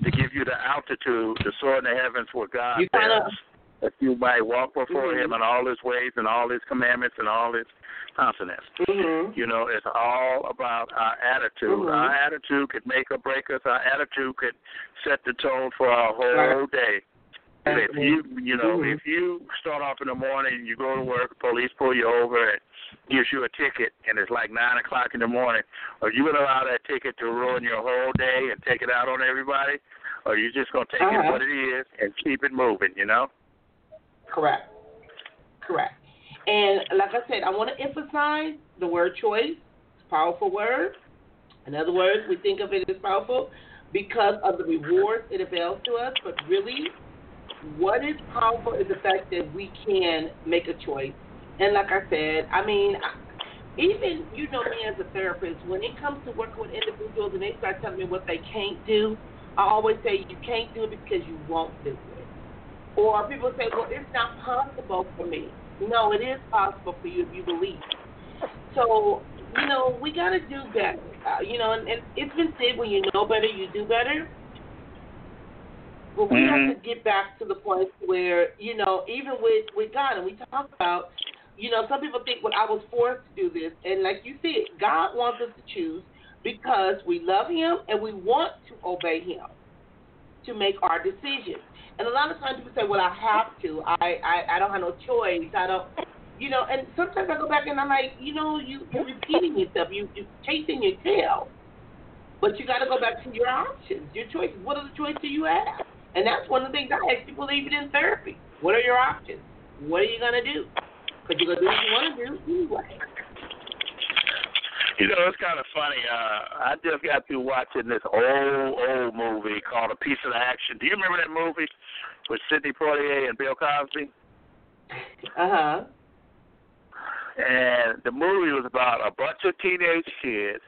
S4: to give you the altitude to soar in the heavens where God
S2: You
S4: is. That you might walk before
S2: Mhm.
S4: him in all his ways and all his commandments and all his consonants.
S2: Mhm.
S4: You know, it's all about our attitude.
S2: Mhm.
S4: Our attitude could make or break us. Our attitude could set the tone for our whole
S2: Right.
S4: day. If you, you know,
S2: Mhm.
S4: if you start off in the morning, you go to work, police pull you over and gives you a ticket, and it's like nine o'clock in the morning. Are you gonna allow that ticket to ruin your whole day and take it out on everybody, or are you just gonna take it
S2: Uh-huh.
S4: what it is and keep it moving? You know.
S2: Correct. Correct. And like I said, I want to emphasize the word choice. It's a powerful word. In other words, we think of it as powerful because of the rewards it avails to us, but really, what is powerful is the fact that we can make a choice. And like I said, I mean, even you know me as a therapist, when it comes to working with individuals and they start telling me what they can't do, I always say you can't do it because you won't do it. Or people say, well, it's not possible for me. No, it is possible for you if you believe. So, you know, we got to do better. Uh, you know, and, and it's been said when you know better, you do better. But we have
S4: Mhm.
S2: to get back to the point where, you know, even with, with God, and we talk about, you know, some people think, well, I was forced to do this. And like you said, God wants us to choose because we love Him and we want to obey Him to make our decisions. And a lot of times people say, "Well, I have to. I I, I don't have no choice. I don't." You know, and sometimes I go back and I'm like, you know, you you're repeating yourself. You you're chasing your tail. But you got to go back to your options, your choices. What are the choices you have? And that's one of the things I ask people even in therapy. What are your options? What are you gonna do? Because you're gonna do what you want to do anyway.
S4: You know, it's kind of funny. Uh, I just got through watching this old, old movie called A Piece of Action. Do you remember that movie with Sidney Poitier and Bill Cosby?
S2: Uh huh.
S4: And the movie was about a bunch of teenage kids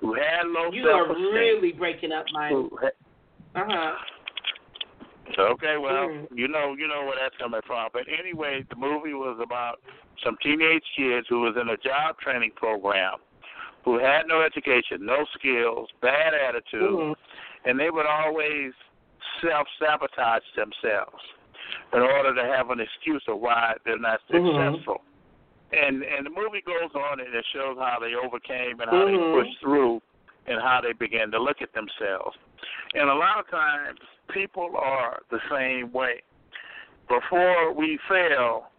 S4: who had low self-esteem.
S2: You are really breaking up my. Uh huh.
S4: So okay, well,
S2: Mm.
S4: you know, you know where that's coming from. But anyway, the movie was about some teenage kids who was in a job training program, who had no education, no skills, bad attitude,
S2: Mhm.
S4: and they would always self sabotage themselves in order to have an excuse of why they're not
S2: Mhm.
S4: successful. And and the movie goes on and it shows how they overcame and how
S2: Mhm.
S4: they pushed through and how they begin to look at themselves. And a lot of times people are the same way. Before we fail,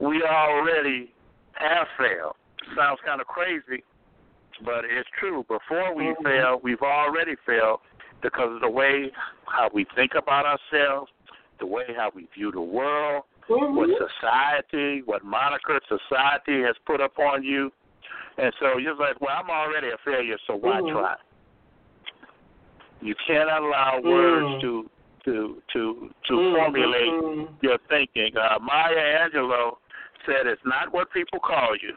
S4: we already have failed. Sounds kind of crazy, but it's true. Before we
S2: Mhm.
S4: fail, we've already failed because of the way how we think about ourselves, the way how we view the world, what
S2: Mhm.
S4: society, what moniker society has put up on you. And so you're like, well, I'm already a failure, so why
S2: Mhm.
S4: try? You cannot allow
S2: Mm.
S4: words to to to to
S2: Mm,
S4: formulate
S2: mm,
S4: your thinking. Uh, Maya Angelou said, "It's not what people call you;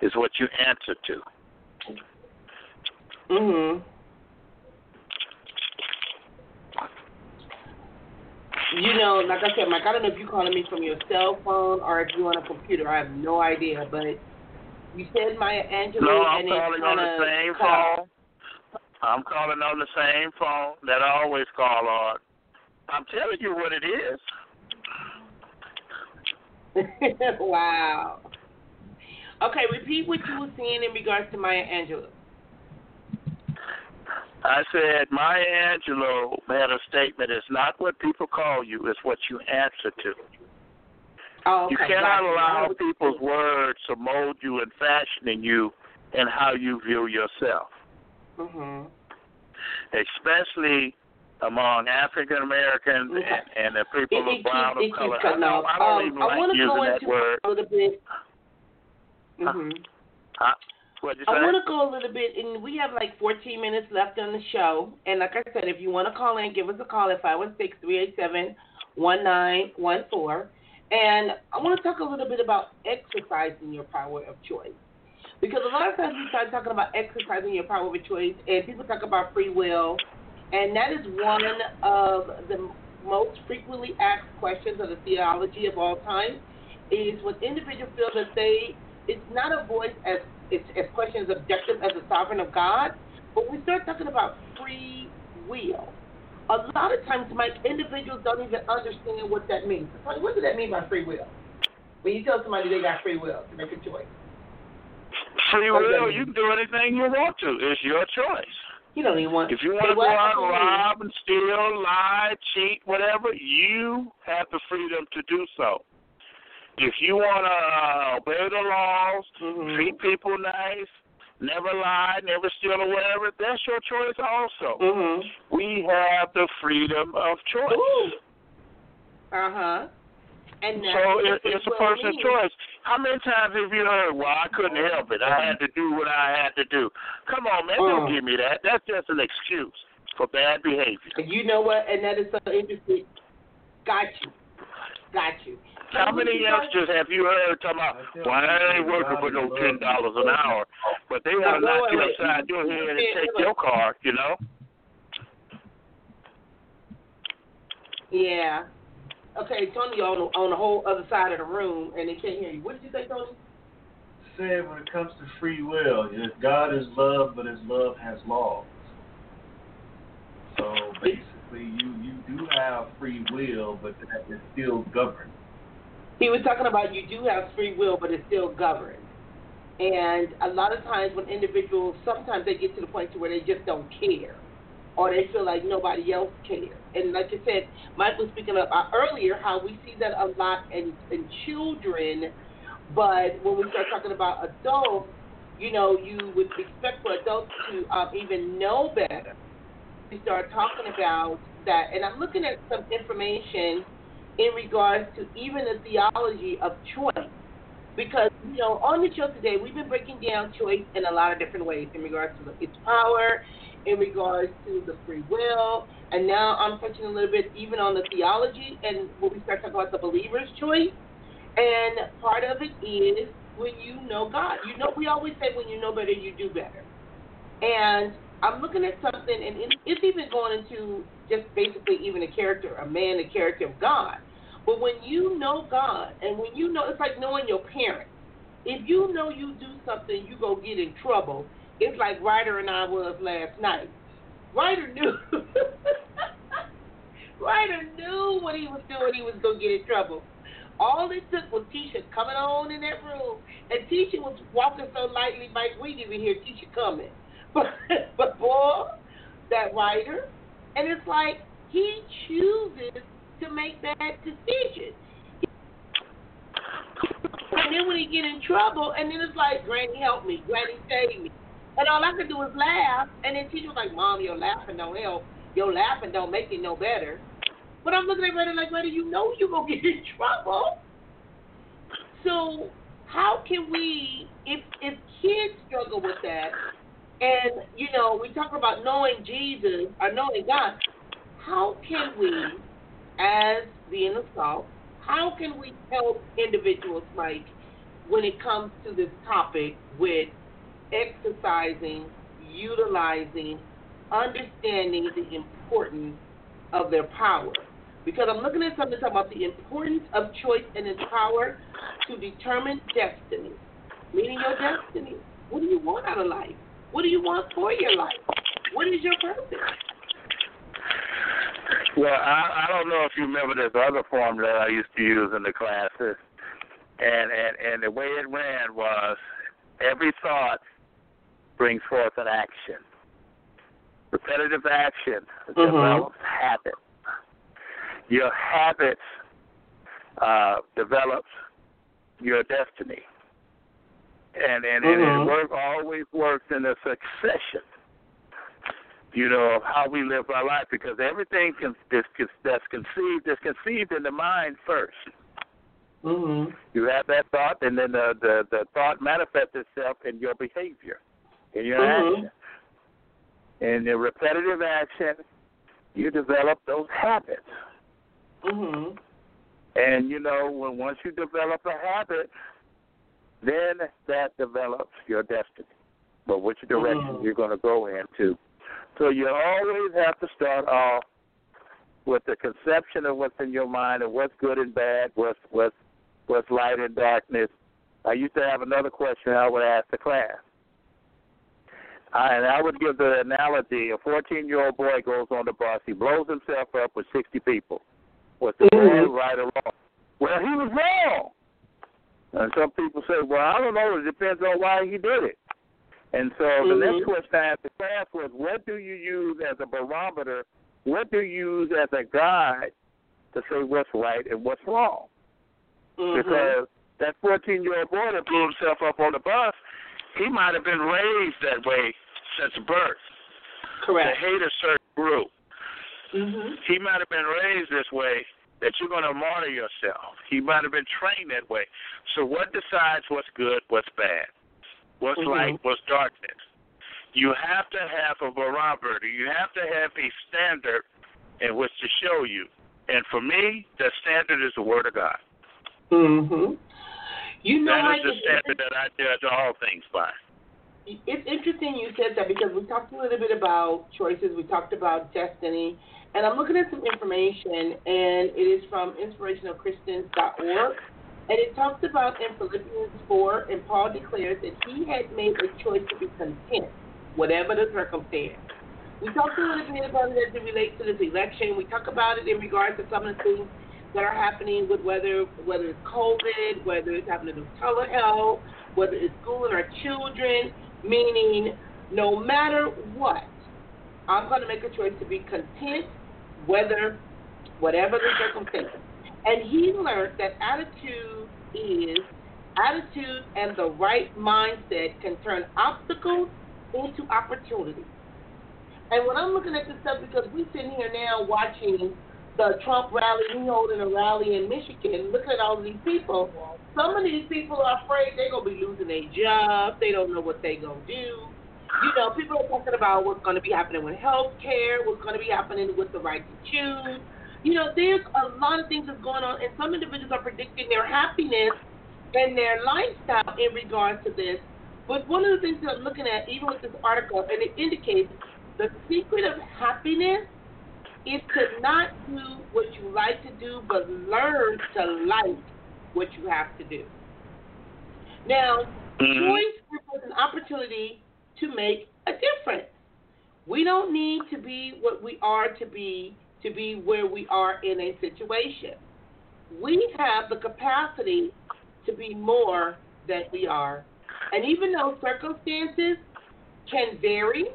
S4: it's what you answer to."
S2: Mhm. You know, like I said, Mike, I don't know if you're calling me from your cell phone or if you're on a computer. I have no idea, but you said Maya Angelou,
S4: No, I'm calling on the same phone. I'm calling on the same phone that I always call on. I'm telling you what it is.
S2: wow. Okay, repeat what you were saying in regards to Maya Angelou.
S4: I said Maya Angelou had a statement. It's not what people call you; it's what you answer to.
S2: Oh, okay.
S4: You cannot
S2: gotcha.
S4: allow people's words to mold you and fashioning you and how you view yourself,
S2: Mhm.
S4: especially among African Americans
S2: Okay.
S4: and, and the people
S2: It,
S4: of brown of color. I
S2: cutting
S4: don't,
S2: off.
S4: I don't
S2: um,
S4: even
S2: I
S4: like
S2: want to
S4: using
S2: go
S4: that
S2: into
S4: word.
S2: a little bit.
S4: Huh?
S2: Mhm.
S4: Huh? You
S2: I want to go a little bit, and we have like 14 minutes left on the show. And like I said, if you want to call in, give us a call at 516-387-1914. And I want to talk a little bit about exercising your power of choice. Because a lot of times we start talking about exercising your power of choice, and people talk about free will, and that is one of the most frequently asked questions of the theology of all time. Is when individuals feel that they it's not a voice as it's as questions objective as the sovereign of God, but we start talking about free will. A lot of times, Mike, individuals don't even understand what that means. So what does that mean by free will? When you tell somebody they got free will to make a choice,
S4: Free
S2: What
S4: will, you can do anything you want to. It's your choice.
S2: you don't even want.
S4: If you want to go out and
S2: What do you mean?
S4: rob and steal, lie, cheat, whatever, you have the freedom to do so. If you want to uh, obey the laws,
S2: Mhm.
S4: treat people nice, never lie, never steal or whatever, that's your choice also.
S2: Mhm.
S4: We have the freedom of choice.
S2: Uh huh. And
S4: So it, it's a person's choice. How many times have you heard, well, I couldn't help it. I had to do what I had to do. Come on, man, don't
S2: Mm.
S4: give me that. That's just an excuse for bad behavior.
S2: You know what? And that is so interesting. Got you. Got you. So
S4: How many
S2: you
S4: youngsters have you heard talking about, well, I ain't working for no $10 an hour, but they want to knock
S2: wait,
S4: you
S2: wait, wait.
S4: upside your head and
S2: Wait,
S4: take
S2: wait.
S4: your car, you know?
S2: Yeah. Okay, Tony on the, on the whole other side of the room, and they can't hear you. What did you say, Tony?
S3: Said when it comes to free will, if God is love, but His love has laws. So basically, you you do have free will, but that is still governed.
S2: He was talking about you do have free will, but it's still governed. And a lot of times when individuals, sometimes they get to the point to where they just don't care, or they feel like nobody else cares. And like you said, Mike was speaking about earlier how we see that a lot in, in children, but when we start talking about adults, you know, you would expect for adults to um, even know better. We start talking about that, and I'm looking at some information in regards to even the theology of choice. Because, you know, on the show today, we've been breaking down choice in a lot of different ways in regards to its power, in regards to the free will, and now I'm touching a little bit even on the theology and when we start talking about the believer's choice. And part of it is when you know God. You know, we always say when you know better, you do better. And I'm looking at something, and it's even going into just basically even a character, a man, the character of God. But when you know God, and when you know, it's like knowing your parents. If you know you do something, you go get in trouble. It's like Ryder and I was last night. Ryder knew. Ryder knew what he was doing. He was gonna get in trouble. All it took was Tisha coming on in that room, and Tisha was walking so lightly, Mike, we didn't even hear Tisha coming. But but boy, that Ryder, and it's like he chooses to make that decision. And then when he get in trouble, and then it's like, Granny help me, Granny save me. And all I could do was laugh, and then Tisha was like, Mom, your laughing don't help. Your laughing don't make it no better. But I'm looking at Granny like, Granny, you know you're going to get in trouble. So how can we, if if kids struggle with that, and you know, we talk about knowing Jesus or knowing God, how can we, as being a salt, how can we help individuals, Mike, when it comes to this topic with exercising, utilizing, understanding the importance of their power? Because I'm looking at something talking about the importance of choice and its power to determine destiny, meaning your destiny. What do you want out of life? What do you want for your life? What is your purpose?
S4: Well, I, I don't know if you remember this other form that I used to use in the classes, and and and the way it ran was every thought brings forth an action. Repetitive action
S2: mm-hmm.
S4: develops habit. Your habits uh, develops your destiny, and and,
S2: mm-hmm.
S4: and it work always works in a succession you know, of how we live our life because everything can, that's, that's conceived is conceived in the mind 1st
S2: mm-hmm.
S4: You have that thought, and then the, the the thought manifests itself in your behavior, in your
S2: mm-hmm.
S4: action. In the repetitive action, you develop those habits.
S2: Mm-hmm.
S4: And you know, when once you develop a habit, then that develops your destiny. But which direction
S2: mm-hmm.
S4: you're going to go into so you always have to start off with the conception of what's in your mind and what's good and bad, what's what's what's light and darkness. I used to have another question I would ask the class. I, and I would give the analogy: a 14-year-old boy goes on the bus, he blows himself up with 60 people. Was the
S2: mm-hmm.
S4: boy right or wrong? Well, he was wrong. And some people say, well, I don't know. It depends on why he did it. And so
S2: mm-hmm.
S4: the next question I asked the class was, what do you use as a barometer? What do you use as a guide to say what's right and what's wrong?
S2: Mm-hmm.
S4: Because that 14 year old boy that blew himself up on the bus, he might have been raised that way since birth.
S2: Correct.
S4: To hate a certain group.
S2: Mm-hmm.
S4: He might have been raised this way that you're going to martyr yourself. He might have been trained that way. So what decides what's good, what's bad? What's
S2: mm-hmm.
S4: light, what's darkness. You have to have a barometer. You have to have a standard in which to show you. And for me, the standard is the Word of God.
S2: Mm-hmm. You know,
S4: that is the standard that I judge all things by.
S2: It's interesting you said that because we talked a little bit about choices. We talked about destiny. And I'm looking at some information, and it is from inspirationalchristians.org. And it talks about in Philippians 4, and Paul declares that he had made a choice to be content, whatever the circumstance. We talked a little bit about it as it relates to this election. We talk about it in regards to some of the things that are happening with whether whether it's COVID, whether it's having to do with telehealth, whether it's schooling our children, meaning no matter what, I'm going to make a choice to be content, whether whatever the circumstance. And he learned that attitude is attitude and the right mindset can turn obstacles into opportunities. And when I'm looking at this stuff, because we're sitting here now watching the Trump rally, we holding a rally in Michigan, looking at all these people, some of these people are afraid they're going to be losing their jobs. They don't know what they're going to do. You know, people are talking about what's going to be happening with health care, what's going to be happening with the right to choose you know, there's a lot of things that's going on, and some individuals are predicting their happiness and their lifestyle in regards to this. But one of the things that I'm looking at, even with this article, and it indicates the secret of happiness is to not do what you like to do, but learn to like what you have to do. Now,
S4: mm-hmm.
S2: choice gives an opportunity to make a difference. We don't need to be what we are to be to be where we are in a situation. We have the capacity to be more than we are. And even though circumstances can vary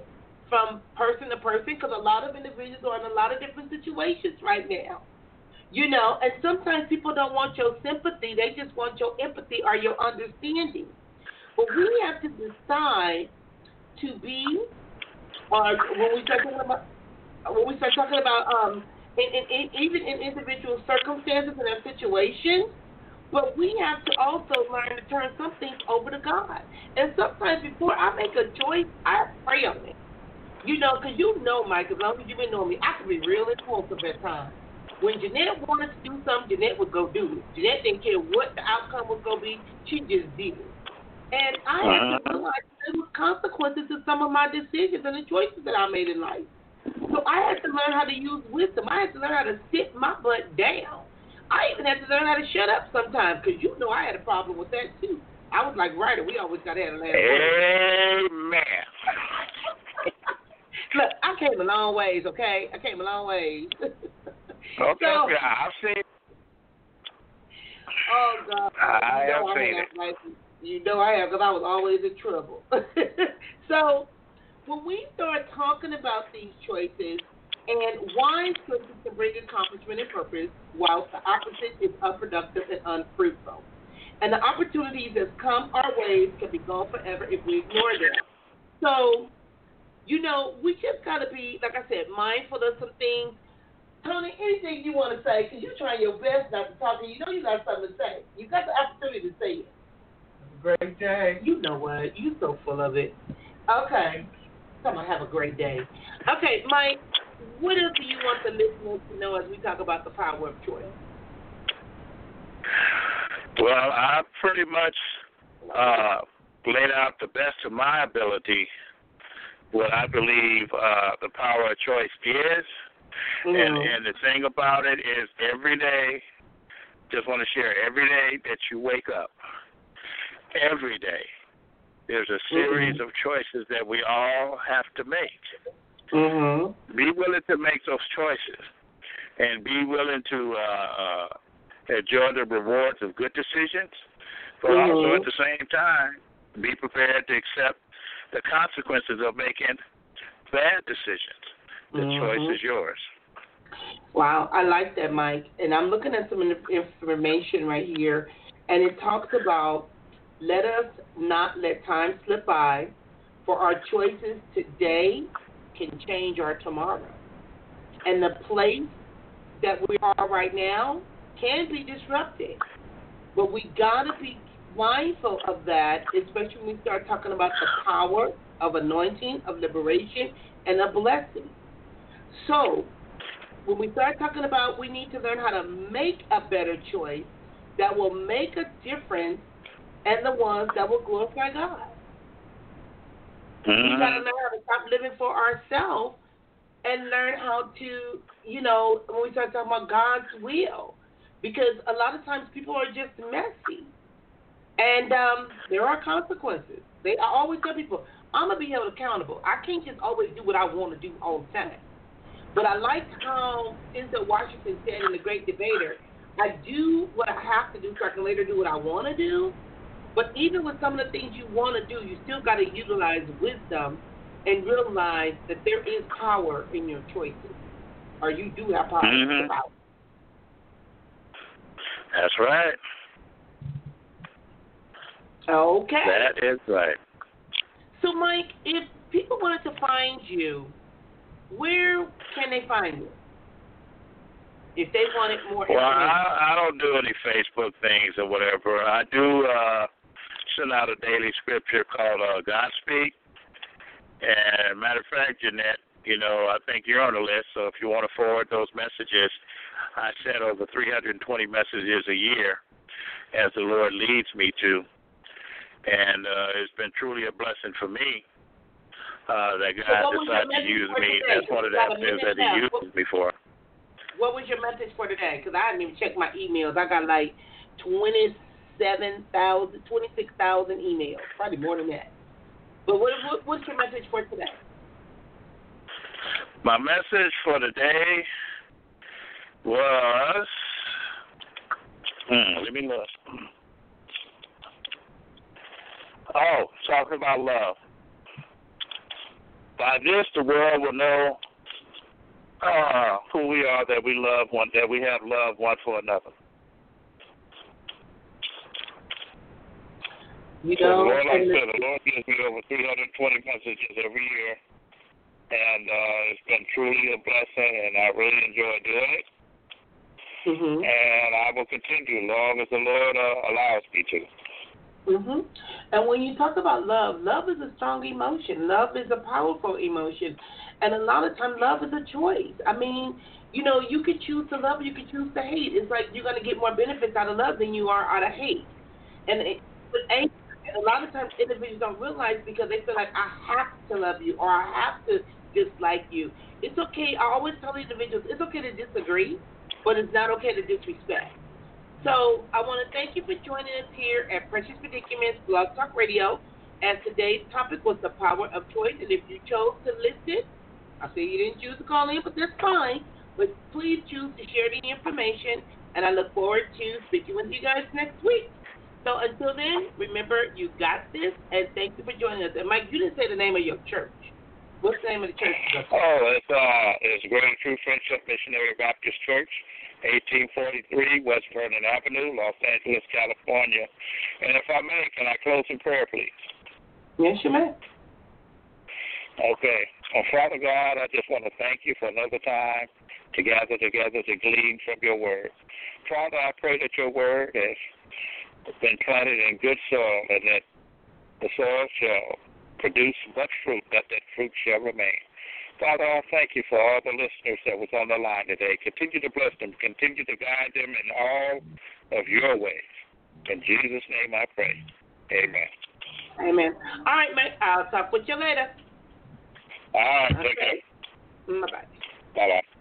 S2: from person to person, because a lot of individuals are in a lot of different situations right now. You know, and sometimes people don't want your sympathy, they just want your empathy or your understanding. But we have to decide to be, or when we talking about when we start talking about um, in, in, in, even in individual circumstances and our situations, But we have to also learn to turn some things over to God. And sometimes before I make a choice, I pray on it. You know, because you know, Mike, as long as you've been knowing me, I can be real impulsive at times. When Jeanette wanted to do something, Jeanette would go do it. Jeanette didn't care what the outcome was going to be. She just did it. And I uh-huh. had to realize there was consequences to some of my decisions and the choices that I made in life. So I had to learn how to use wisdom. I had to learn how to sit my butt down. I even had to learn how to shut up sometimes because you know I had a problem with that too. I was like Ryder. We always got to have a last
S4: Amen.
S2: Look, I came a long ways. Okay, I came a long ways.
S4: okay, so, yeah, I've seen.
S2: Oh God!
S4: I
S2: you
S4: know have seen
S2: it. Like, you know I have because I was always in trouble. so when we start talking about these choices and wise choices can bring accomplishment and purpose, whilst the opposite is unproductive and unfruitful. And the opportunities that come our way can be gone forever if we ignore them. So, you know, we just got to be, like I said, mindful of some things. Tony, anything you want to say, because you're trying your best not to talk, and you know you got something to say. You got the opportunity to say it.
S3: Great day.
S2: You know what? You're so full of it. Okay. Come on, have a great day. Okay, Mike, what else do you want the listeners to know as we talk about the power of choice?
S4: Well, I pretty much uh, laid out the best of my ability what I believe uh, the power of choice is. Mm-hmm. And, and the thing about it is every day, just want to share, every day that you wake up, every day, there's a series mm-hmm. of choices that we all have to make.
S2: Mm-hmm.
S4: Be willing to make those choices, and be willing to uh, uh, enjoy the rewards of good decisions, but mm-hmm. also at the same time be prepared to accept the consequences of making bad decisions. The mm-hmm. choice is yours.
S2: Wow, I like that, Mike. And I'm looking at some information right here, and it talks about let us not let time slip by, for our choices today can change our tomorrow. And the place that we are right now can be disrupted. But we got to be mindful of that, especially when we start talking about the power of anointing, of liberation, and of blessing. So, when we start talking about we need to learn how to make a better choice that will make a difference and the ones that will glorify God. Mm-hmm. We got to learn how to stop living for ourselves and learn how to, you know, when we start talking about God's will, because a lot of times people are just messy, and um, there are consequences. They I always tell people, I'm gonna be held accountable. I can't just always do what I want to do all the time. But I like how Denzel Washington said in The Great Debater, I do what I have to do so I can later do what I want to do. But even with some of the things you want to do, you still got to utilize wisdom and realize that there is power in your choices, or you do have power.
S4: Mm-hmm. That's right.
S2: Okay.
S4: That is right.
S2: So, Mike, if people wanted to find you, where can they find you? If they wanted more
S4: well, I, I don't do any Facebook things or whatever. I do uh, send out a daily scripture called uh, Godspeak. And matter of fact, Jeanette, you know, I think you're on the list. So if you want to forward those messages, I send over 320 messages a year as the Lord leads me to. And uh, it's been truly a blessing for me uh, that God so decided to use me. That's one of the avenues that He used me for.
S2: What was your message for today? Because I didn't even check my emails. I got like 20 27,000, 26,000 emails, probably more than that. But what, what, what's your message for today?
S4: My message for today was, hmm, let me look. Oh, talking about love. By this, the world will know uh, who we are, that we love one, that we have love one for another.
S2: You know,
S4: so Lord, like I said, the Lord gives me over 320 messages every year, and uh, it's been truly a blessing, and I really enjoy doing it.
S2: Mm-hmm.
S4: And I will continue long as the Lord uh, allows me to.
S2: Mhm. And when you talk about love, love is a strong emotion. Love is a powerful emotion, and a lot of times, love is a choice. I mean, you know, you can choose to love, you can choose to hate. It's like you're gonna get more benefits out of love than you are out of hate. And it, with anger, and a lot of times individuals don't realize because they feel like I have to love you or I have to dislike you. It's okay. I always tell the individuals it's okay to disagree, but it's not okay to disrespect. So I want to thank you for joining us here at Precious Predicaments Blog Talk Radio. And today's topic was the power of choice. And if you chose to listen, I say you didn't choose to call in, but that's fine. But please choose to share the information. And I look forward to speaking with you guys next week. So until then, remember you got this, and thank you for joining us. And Mike, you didn't say the name of your church. What's the name of the church?
S4: Oh, it's uh, it's Great True Friendship Missionary Baptist Church. 1843 West Vernon Avenue, Los Angeles, California. And if I may, can I close in prayer, please?
S2: Yes, you may.
S4: Okay. Well, Father God, I just want to thank you for another time to gather together to glean from your word. Father, I pray that your word been planted in good soil and that the soil shall produce much fruit, that that fruit shall remain. Father, I thank you for all the listeners that was on the line today. Continue to bless them. Continue to guide them in all of your ways. In Jesus' name I pray. Amen.
S2: Amen. All right, mate. I'll talk with you later.
S4: All right. Take
S2: okay.
S4: care.
S2: Bye-bye.
S4: Bye-bye.